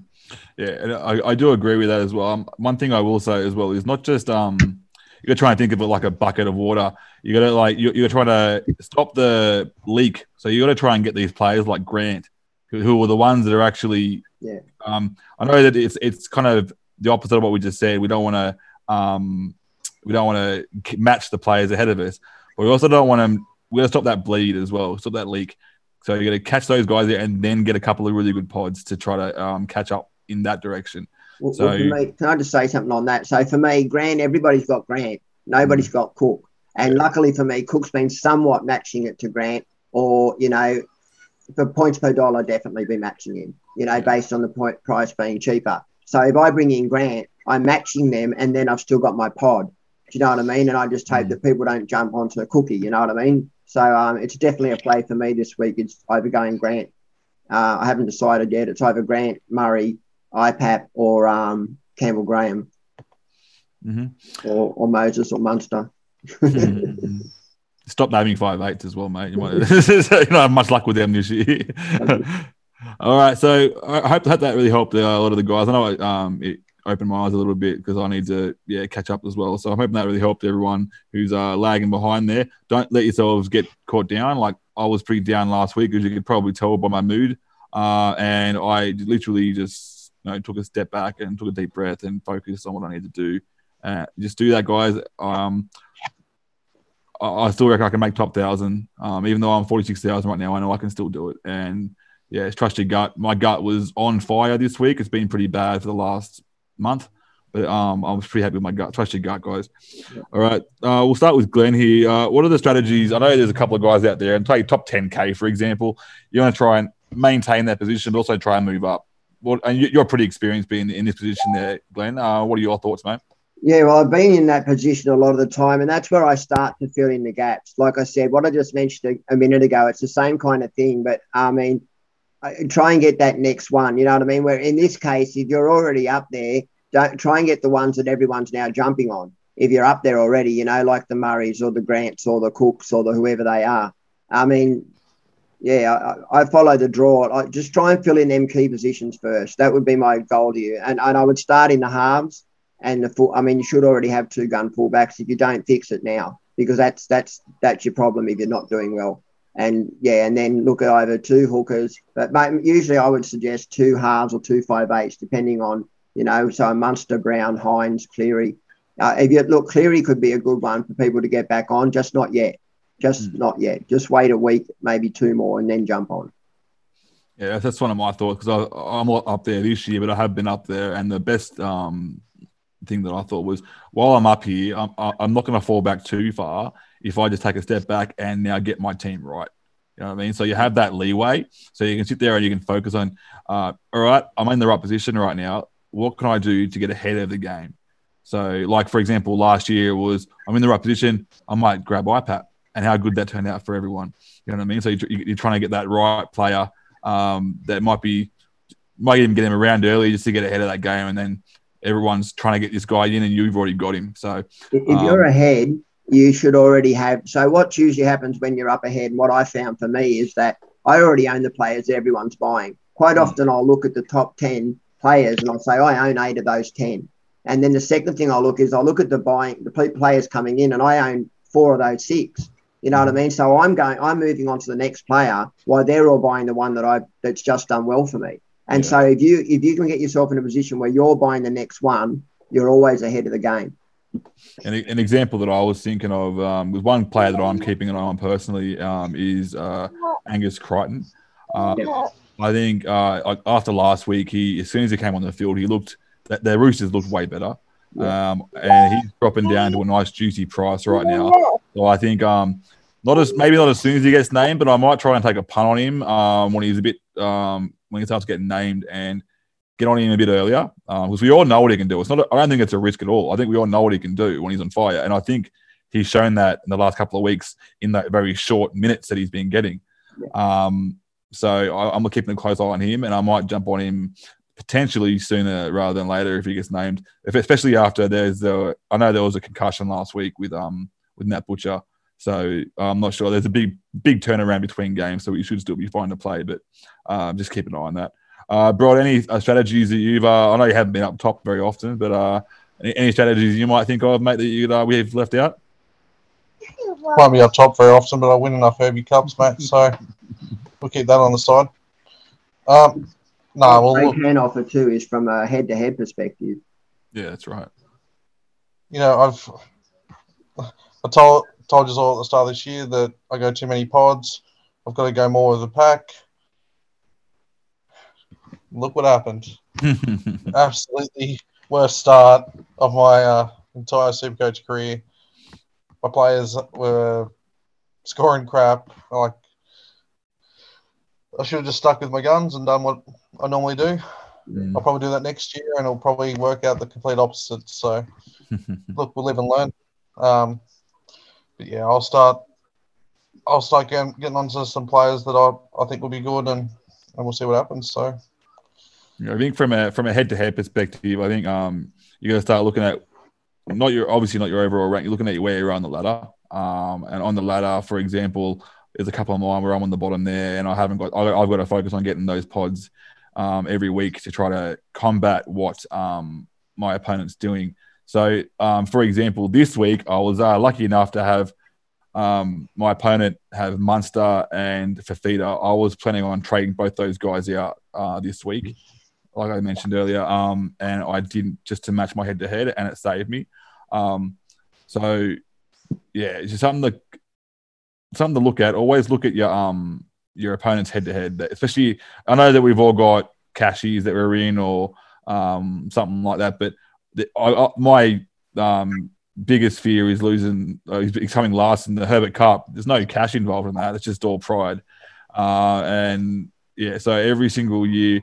Yeah, I, I do agree with that as well. Um, one thing I will say as well is not just um you got to think of it like a bucket of water. You got to like you, you're trying to stop the leak. So you got to try and get these players like Grant, who, who are the ones that are actually. Yeah. Um, I know that it's it's kind of the opposite of what we just said. We don't want to um we don't want to match the players ahead of us, but we also don't want to. We got to stop that bleed as well, stop that leak. So you got to catch those guys there and then get a couple of really good pods to try to um, catch up in that direction. Well, So- well, for me, can I just say something on that? So for me, Grant, everybody's got Grant. Nobody's got Cook. And luckily for me, Cook's been somewhat matching it to Grant, or you know, for points per dollar, definitely be matching him. You know, based on the point price being cheaper. So if I bring in Grant, I'm matching them, and then I've still got my pod. Do you know what I mean? And I just hope Mm. that people don't jump onto a cookie. You know what I mean? So um, it's definitely a play for me this week. It's either going Grant. Uh, I haven't decided yet. It's either Grant, Murray, IPAP, or um, Campbell Graham, Mhm. or, or Moses, or Munster. [laughs] Stop naming five eights as well, mate. You might [laughs] you don't have much luck with them this year. [laughs] All right, so I hope, hope that really helped uh, a lot of the guys. I know it, um, it opened my eyes a little bit because I need to yeah catch up as well. So I'm hoping that really helped everyone who's uh, lagging behind there. Don't let yourselves get caught down. Like I was pretty down last week, as you could probably tell by my mood. Uh, and I literally just you know took a step back and took a deep breath and focused on what I need to do. Uh, just do that, guys. Um, I, I still reckon I can make top thousand. Um, even though I'm 46,000 right now, I know I can still do it. And yeah, trust your gut. My gut was on fire this week. It's been pretty bad for the last month, but um, I was pretty happy with my gut. Trust your gut, guys. All right, uh, we'll start with Glenn here. Uh, what are the strategies? I know there's a couple of guys out there, and take top 10k for example. You want to try and maintain that position, but also try and move up. What? And you- you're pretty experienced being in this position there, Glenn. Uh, what are your thoughts, mate? Yeah, well, I've been in that position a lot of the time, and that's where I start to fill in the gaps. Like I said, what I just mentioned a, a minute ago, it's the same kind of thing, but I mean, I, try and get that next one. You know what I mean? Where in this case, if you're already up there, don't try and get the ones that everyone's now jumping on. If you're up there already, you know, like the Murrays or the Grants or the Cooks or the whoever they are. I mean, yeah, I, I follow the draw. I just try and fill in them key positions first. That would be my goal to you. And, and I would start in the halves and the full. I mean, you should already have two gun fullbacks if you don't fix it now, because that's that's that's your problem if you're not doing well. And yeah, and then look either two hookers, but usually I would suggest two halves or two five eights, depending on you know. So Munster, Brown, Hynes, Cleary. Uh, if you look, Cleary could be a good one for people to get back on, just not yet. Just mm. not yet. Just wait a week, maybe two more, and then jump on. Yeah, that's one of my thoughts because I'm not up there this year, but I have been up there, and the best um, thing that I thought was while I'm up here, I'm, I'm not going to fall back too far if I just take a step back and now get my team right. You know what I mean? So you have that leeway, so you can sit there and you can focus on, uh, all right, I'm in the right position right now. What can I do to get ahead of the game? So, like for example, last year was I'm in the right position. I might grab IPAP and how good that turned out for everyone. You know what I mean? So you're, trying to get that right player um, that might be might even get him around early just to get ahead of that game, and then everyone's trying to get this guy in, and you've already got him. So if um, you're ahead, you should already have. So what usually happens when you're up ahead, and what I found for me is that I already own the players everyone's buying. Quite mm. often, I'll look at the top ten players and I'll say I own eight of those ten. And then the second thing I'll look is I'll look at the buying the players coming in, and I own four of those six. You know what I mean? So I'm going, I'm moving on to the next player while they're all buying the one that I that's just done well for me. And yeah. so if you if you can get yourself in a position where you're buying the next one, you're always ahead of the game. An, an example that I was thinking of um, with one player that I'm keeping an eye on personally um, is uh, Angus Crichton. Uh, yeah. I think uh, after last week, he as soon as he came on the field, he looked the, the Roosters looked way better. Um, and he's dropping down to a nice juicy price right now. So I think um, not as maybe not as soon as he gets named, but I might try and take a punt on him um, when he's a bit um, when he starts getting named and get on him a bit earlier because um, we all know what he can do. It's not. A, I don't think it's a risk at all. I think we all know what he can do when he's on fire, and I think he's shown that in the last couple of weeks in that very short minutes that he's been getting. Um, so I, am keeping a close eye on him, and I might jump on him potentially sooner rather than later if he gets named. If especially after there's a, I know there was a concussion last week with um with Nat Butcher, so I'm not sure. There's a big big turnaround between games, so we should still be fine to play, but uh, just keep an eye on that. Uh, Brod any uh, strategies that you've? Uh, I know you haven't been up top very often, but uh, any, any strategies you might think of, mate, that you uh, we've left out? Won't be up top very often, but I win enough Herbie Cups, mate. So [laughs] we'll keep that on the side. Um, no, well, they can offer too is from a head-to-head perspective. Yeah, that's right. You know, I've I told told you all at the start of this year that I go too many pods. I've got to go more with the pack. Look what happened. [laughs] Absolutely worst start of my uh, entire Supercoach career. My players were scoring crap. Like I should have just stuck with my guns and done what I normally do. Mm. I'll probably do that next year, and it'll probably work out the complete opposite. So, [laughs] look, we'll live and learn. Um, but yeah, I'll start. I'll start getting, getting onto some players that I, I think will be good, and, and we'll see what happens. So, yeah, I think from a from a head to head perspective, I think um you're gonna start looking at not your obviously not your overall rank. You're looking at your way around the ladder. Um, and on the ladder, for example, there's a couple of mine where I'm on the bottom there, and I haven't got. I've got to focus on getting those pods um, every week to try to combat what um, my opponent's doing. So, um, for example, this week I was uh, lucky enough to have um, my opponent have Munster and Fifita. I was planning on trading both those guys out uh, this week, like I mentioned earlier, um, and I didn't just to match my head to head, and it saved me. So, yeah, it's just something that something to look at. Always look at your um your opponent's head to head. Especially, I know that we've all got cashies that we're in or um something like that, but the, I, I, my um biggest fear is losing. Uh, he's coming last in the Herbert Cup. There's no cash involved in that. It's just all pride. Uh, and yeah, so every single year,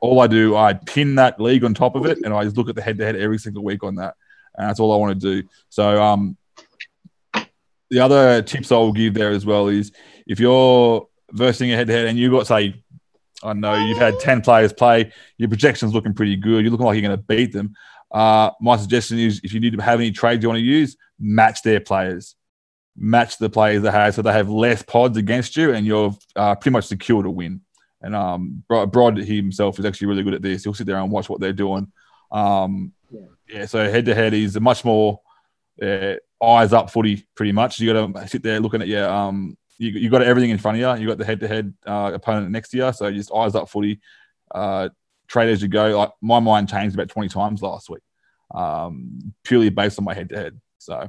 all I do, I pin that league on top of it, and I just look at the head to head every single week on that. and that's all I want to do. So, um, the other tips I will give there as well is if you're versing a head to head and you've got say, I know you've had ten players play, your projection's looking pretty good, you're looking like you're going to beat them. Uh, my suggestion is if you need to have any trades you want to use, match their players, match the players they have, so they have less pods against you, and you're uh, pretty much secure to win. And um, Brod himself is actually really good at this. He'll sit there and watch what they're doing. Um, yeah. yeah. so head to head is a much more uh, eyes up footy, pretty much. You got to sit there looking at your um, you you got everything in front of you. You got the head to head opponent next to you, so just eyes up footy. Uh, trade as you go. Like my mind changed about twenty times last week, um, purely based on my head to head. So,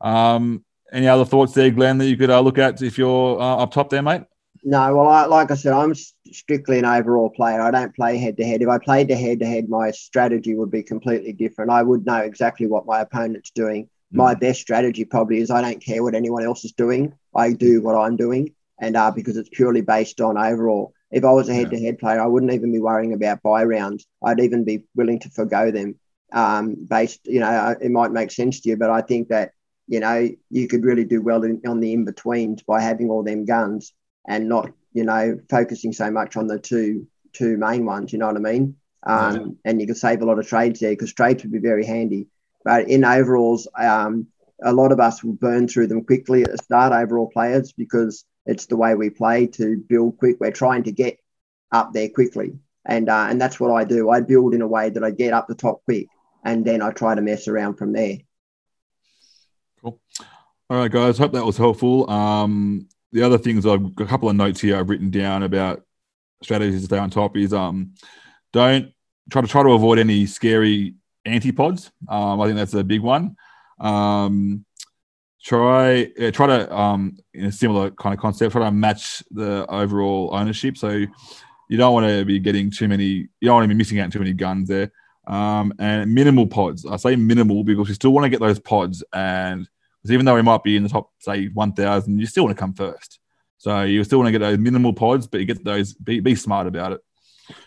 um, any other thoughts there, Glenn, that you could uh, look at if you're uh, up top there, mate? No, well, I, like I said, I'm strictly an overall player. I don't play head to head. If I played to head to head, my strategy would be completely different. I would know exactly what my opponent's doing. Mm. My best strategy probably is I don't care what anyone else is doing. I do what I'm doing, and uh, because it's purely based on overall. If I was a head to head player, I wouldn't even be worrying about buy rounds. I'd even be willing to forego them. Um, based, you know, uh, it might make sense to you, but I think that you know you could really do well in, on the in betweens by having all them guns and not you know focusing so much on the two two main ones. You know what I mean? Um, yeah. And you can save a lot of trades there because trades would be very handy. But in overalls, um, a lot of us will burn through them quickly at the start. Overall players because it's the way we play to build quick. We're trying to get up there quickly, and uh, and that's what I do. I build in a way that I get up the top quick, and then I try to mess around from there. Cool. All right, guys. Hope that was helpful. Um, the other things I've got a couple of notes here I've written down about strategies to stay on top is um, don't try to try to avoid any scary antipods. Um, I think that's a big one. Um, try uh, try to um, in a similar kind of concept. Try to match the overall ownership. So you don't want to be getting too many. You don't want to be missing out too many guns there. Um, and minimal pods. I say minimal because you still want to get those pods and even though we might be in the top, say, 1,000, you still want to come first. So you still want to get those minimal pods, but you get those, be, be smart about it.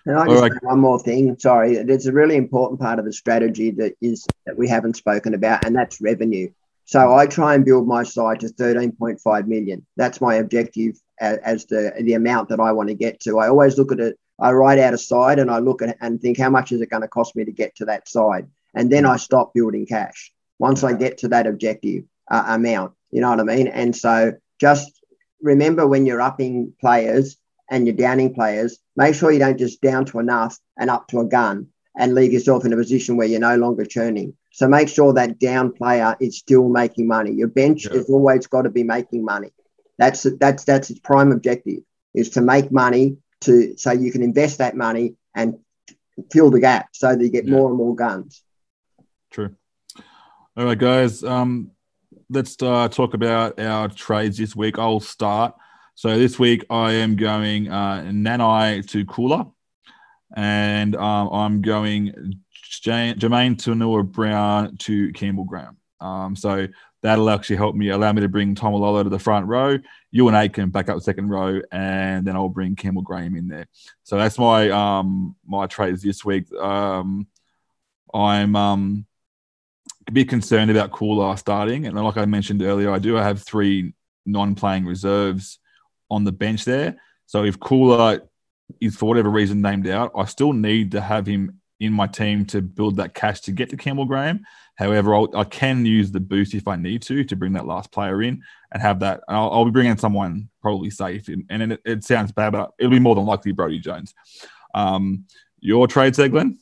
And I just right. one more thing. Sorry, it's a really important part of the strategy that is that we haven't spoken about, and that's revenue. So I try and build my site to 13.5 million. That's my objective as, as the the amount that I want to get to. I always look at it. I write out a side and I look at and think how much is it going to cost me to get to that side, and then I stop building cash. Once I get to that objective, uh, amount. You know what I mean? And so just remember when you're upping players and you're downing players, make sure you don't just down to enough and up to a gun and leave yourself in a position where you're no longer churning. So make sure that down player is still making money. Your bench yeah. has always got to be making money. That's that's that's its prime objective is to make money to so you can invest that money and fill the gap so that you get yeah. more and more guns. True. All right, guys. Um, let's uh, talk about our trades this week. I'll start. So this week I am going uh, Nanai to Koula, and um, I'm going J- Jamayne Taunoa-Brown to Campbell Graham. Um, so that'll actually help me allow me to bring Taumalolo to the front row. Euan Aitken back up second row, and then I'll bring Campbell Graham in there. So that's my um, my trades this week. Um, I'm um, a bit concerned about Koula starting. And like I mentioned earlier, I do I have three non playing reserves on the bench there. So if Koula is for whatever reason named out, I still need to have him in my team to build that cash to get to Campbell Graham. However, I'll, i can use the boost if I need to to bring that last player in and have that. I'll, I'll, be bringing someone probably safe, and, and it, it, sounds bad, but it'll be more than likely Brody Jones. Um, your trade, Glenn?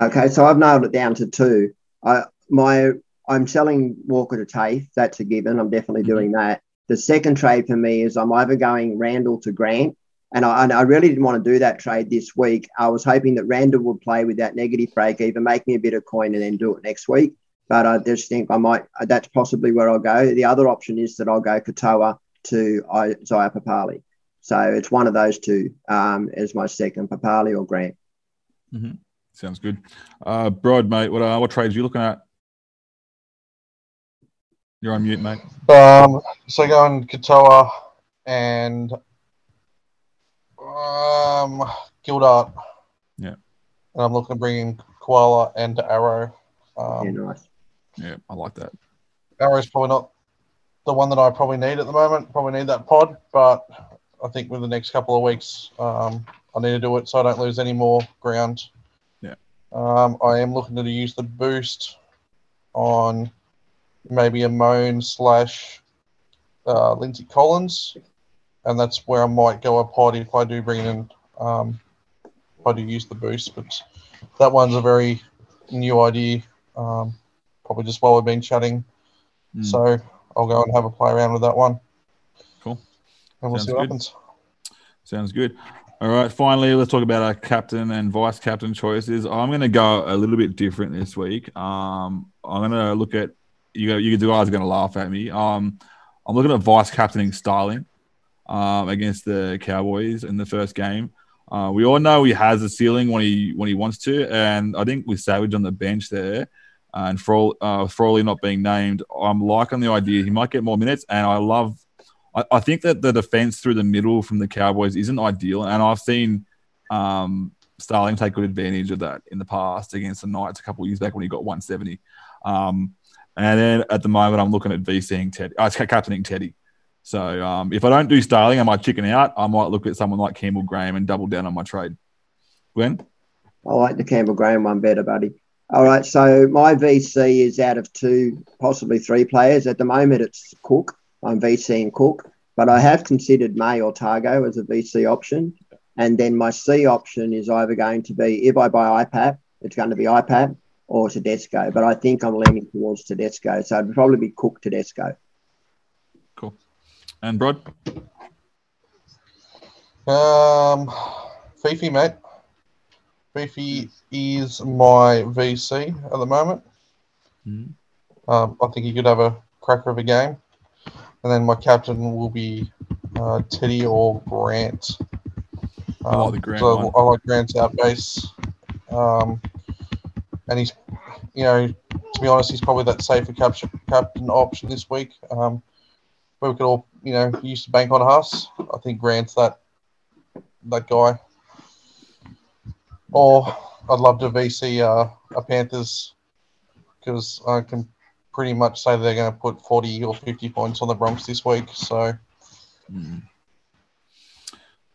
Okay, so I've nailed it down to two. I my I'm selling Walker to Taaffe. That's a given. I'm definitely mm-hmm. doing that. The second trade for me is I'm either going Randall to Grant, and I, and I, really didn't want to do that trade this week. I was hoping that Randall would play with that negative break even, make me a bit of coin, and then do it next week. But I just think I might. That's possibly where I'll go. The other option is that I'll go Katoa to Isaiah Papali. So it's one of those two um, as my second, Papali or Grant. Mm-hmm. Sounds good. Uh, mate, what uh, what trades are you looking at? You're on mute, mate. Um, so going Katoa and um, Gildart. Yeah. And I'm looking to bring in Koula and Arrow. Um, Yeah, nice. Yeah, I like that. Arrow's probably not the one that I probably need at the moment. Probably need that pod, but I think with the next couple of weeks, um, I need to do it so I don't lose any more ground. Yeah. Um, I am looking to use the boost on maybe a Moan slash uh, Lindsay Collins, and that's where I might go a pod if I do bring in um, if I do use the boost. But that one's a very new idea. Um, probably just while we've been chatting. Mm. So I'll go and have a play around with that one. Cool. And we'll Sounds see what good. happens. Sounds good. All right. Finally, let's talk about our captain and vice captain choices. I'm going to go a little bit different this week. Um, I'm going to look at you. You guys are going to laugh at me. Um, I'm looking at vice captaining Starling um, against the Cowboys in the first game. Uh, we all know he has a ceiling when he when he wants to, and I think with Savage on the bench there, uh, and Fro- uh, not being named, I'm liking the idea he might get more minutes, and I love I, I think that the defense through the middle from the Cowboys isn't ideal, and I've seen um, Starling take good advantage of that in the past against the Knights a couple of years back when he got 170. Um, and then at the moment, I'm looking at VCing Teddy, uh, captaining Teddy. So um, if I don't do Starling, I might chicken out. I might look at someone like Campbell Graham and double down on my trade. Glenn? I like the Campbell Graham one better, buddy. All right, so my VC is out of two, possibly three players. At the moment, it's Cook. I'm VCing Cook, but I have considered May or Tago as a VC option. And then my C option is either going to be, if I buy IPAP, it's going to be iPad or Tedesco. But I think I'm leaning towards Tedesco. So it'd probably be Cook Tedesco. Cool. And Brod? Um, Fifi, mate. Fifi is my VC at the moment. Mhm. Um, I think he could have a cracker of a game. And then my captain will be uh, Teddy or Grant. I like Um, the Grant so one. I like Grant's out base. Um, and he's, you know, to be honest, he's probably that safer capture, captain option this week. Um, where we could all, you know, use to bank on us. I think Grant's that that guy. Or I'd love to VC uh, a Panthers because I can pretty much say they're going to put 40 or 50 points on the Bronx this week. So Mm.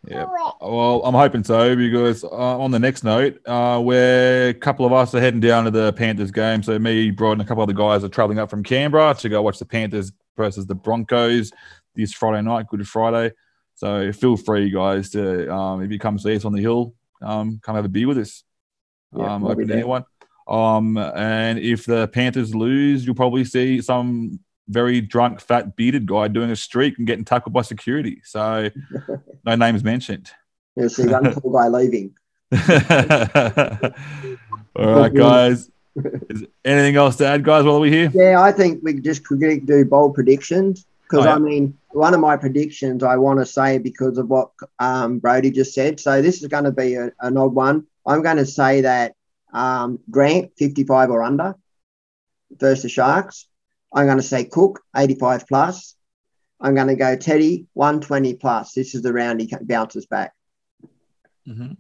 Yeah. Well, I'm hoping so because uh, on the next note, uh, where a couple of us are heading down to the Panthers game. So me, Brod, and a couple other guys are traveling up from Canberra to go watch the Panthers versus the Broncos this Friday night, Good Friday. So feel free, guys, to um, if you come see us on the hill, um, come have a beer with us. Yeah, um, open to anyone. Um, and if the Panthers lose, you'll probably see some very drunk, fat, bearded guy doing a streak and getting tackled by security. So [laughs] no names mentioned. You'll see one tall guy leaving. [laughs] All right, guys. Is anything else to add, guys, while we're here? Yeah, I think we could just could do bold predictions because Oh, yeah. I mean, one of my predictions I want to say because of what um, Brody just said. So this is going to be a, an odd one. I'm going to say that um, Grant 55 or under versus the Sharks. I'm going to say Cook 85 plus. I'm going to go Teddy 120 plus. This is the round he bounces back. Mm-hmm.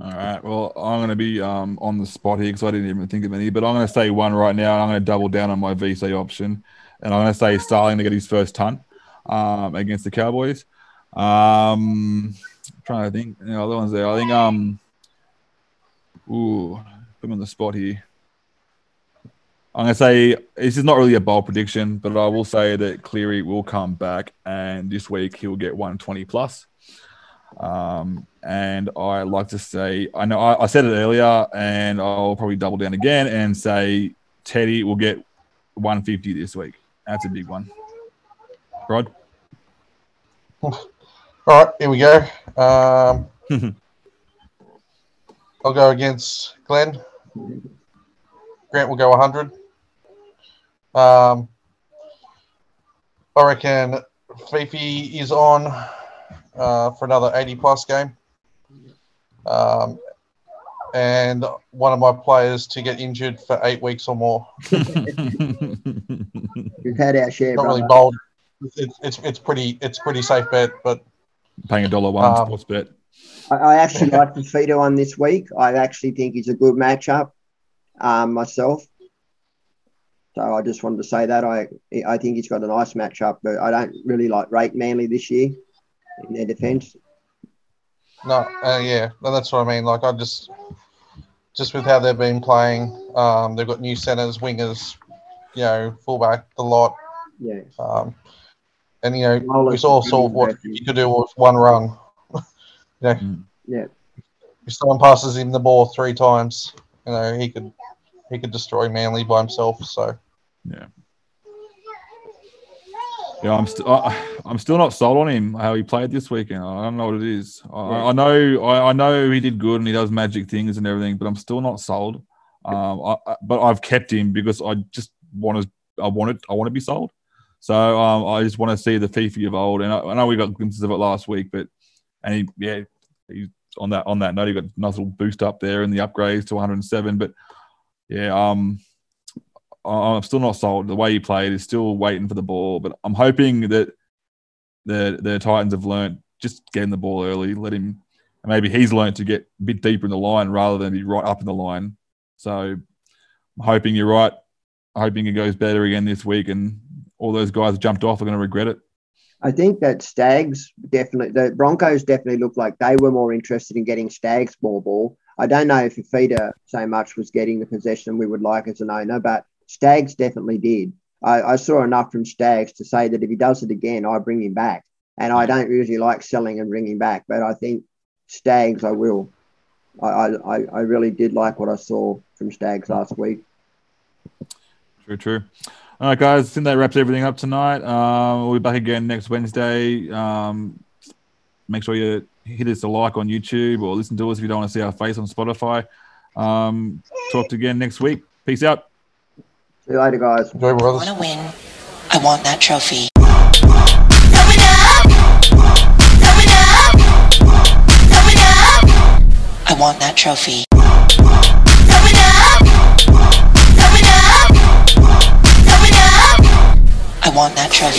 All right. Well, I'm going to be um, on the spot here because I didn't even think of any, but I'm going to say one right now. And I'm going to double down on my VC option. And I'm going to say Starling to get his first ton um, against the Cowboys. Um, trying to think. Know, other ones there. I think, um, ooh, put me on the spot here. I'm going to say this is not really a bold prediction, but I will say that Cleary will come back and this week he'll get 120 plus. Um, and I like to say, I know I, I said it earlier, and I'll probably double down again and say Teddy will get 150 this week. That's a big one. Rod? [sighs] All right, here we go. Um, [laughs] I'll go against Glenn. Grant will go 100. Um, I reckon Fifi is on uh, for another 80 plus game. Um, and one of my players to get injured for eight weeks or more. [laughs] We've had our share, Not really bold. It's, it's, it's pretty it's pretty safe bet, but Paying a dollar one Um, sports bet. I, I actually like the Fito one this week. I actually think he's a good matchup. um, myself. So I just wanted to say that I I think he's got a nice matchup, but I don't really like rate Manly this year in their defence. No, uh, yeah, well, that's what I mean. Like I just, just with how they've been playing, um, they've got new centers, wingers, you know, fullback, the lot, Yeah, um, and you know, Well, we it's saw sort of what you could do with one run. [laughs] you know, yeah. if someone passes him the ball three times, you know, he could, he could destroy Manly by himself. So Yeah, Yeah, I'm still I'm still not sold on him how he played this weekend. I don't know what it is. I, Yeah. I know I, I know he did good and he does magic things and everything, but I'm still not sold. Um, I, I, but I've kept him because I just want to. I want it. I want to be sold. So um, I just want to see the Fifi of old. And I, I know we got glimpses of it last week, but and he yeah he's on that on that note he got a nice little boost up there in the upgrades to 107. But yeah, um, I'm still not sold. The way he played is still waiting for the ball, but I'm hoping that the the Titans have learned just getting the ball early, let him, and maybe he's learned to get a bit deeper in the line rather than be right up in the line. So I'm hoping you're right. Hoping it goes better again this week, and all those guys jumped off are going to regret it. I think that Staggs definitely, the Broncos definitely looked like they were more interested in getting Staggs more ball. I don't know if Fifita so much was getting the possession we would like as an owner, but Staggs definitely did. I, I saw enough from Staggs to say that if he does it again, I bring him back. And I don't usually like selling and bringing back, but I think Staggs I will. I, I, I really did like what I saw from Staggs last week. True, true. All right, guys. I think that wraps everything up tonight. Um, we'll be back again next Wednesday. Um, make sure you hit us a like on YouTube or listen to us if you don't want to see our face on Spotify. Um, talk to you again next week. Peace out. See you later, guys. enjoy, I brothers. want to win. I want that trophy. I want that trophy. I want that trophy.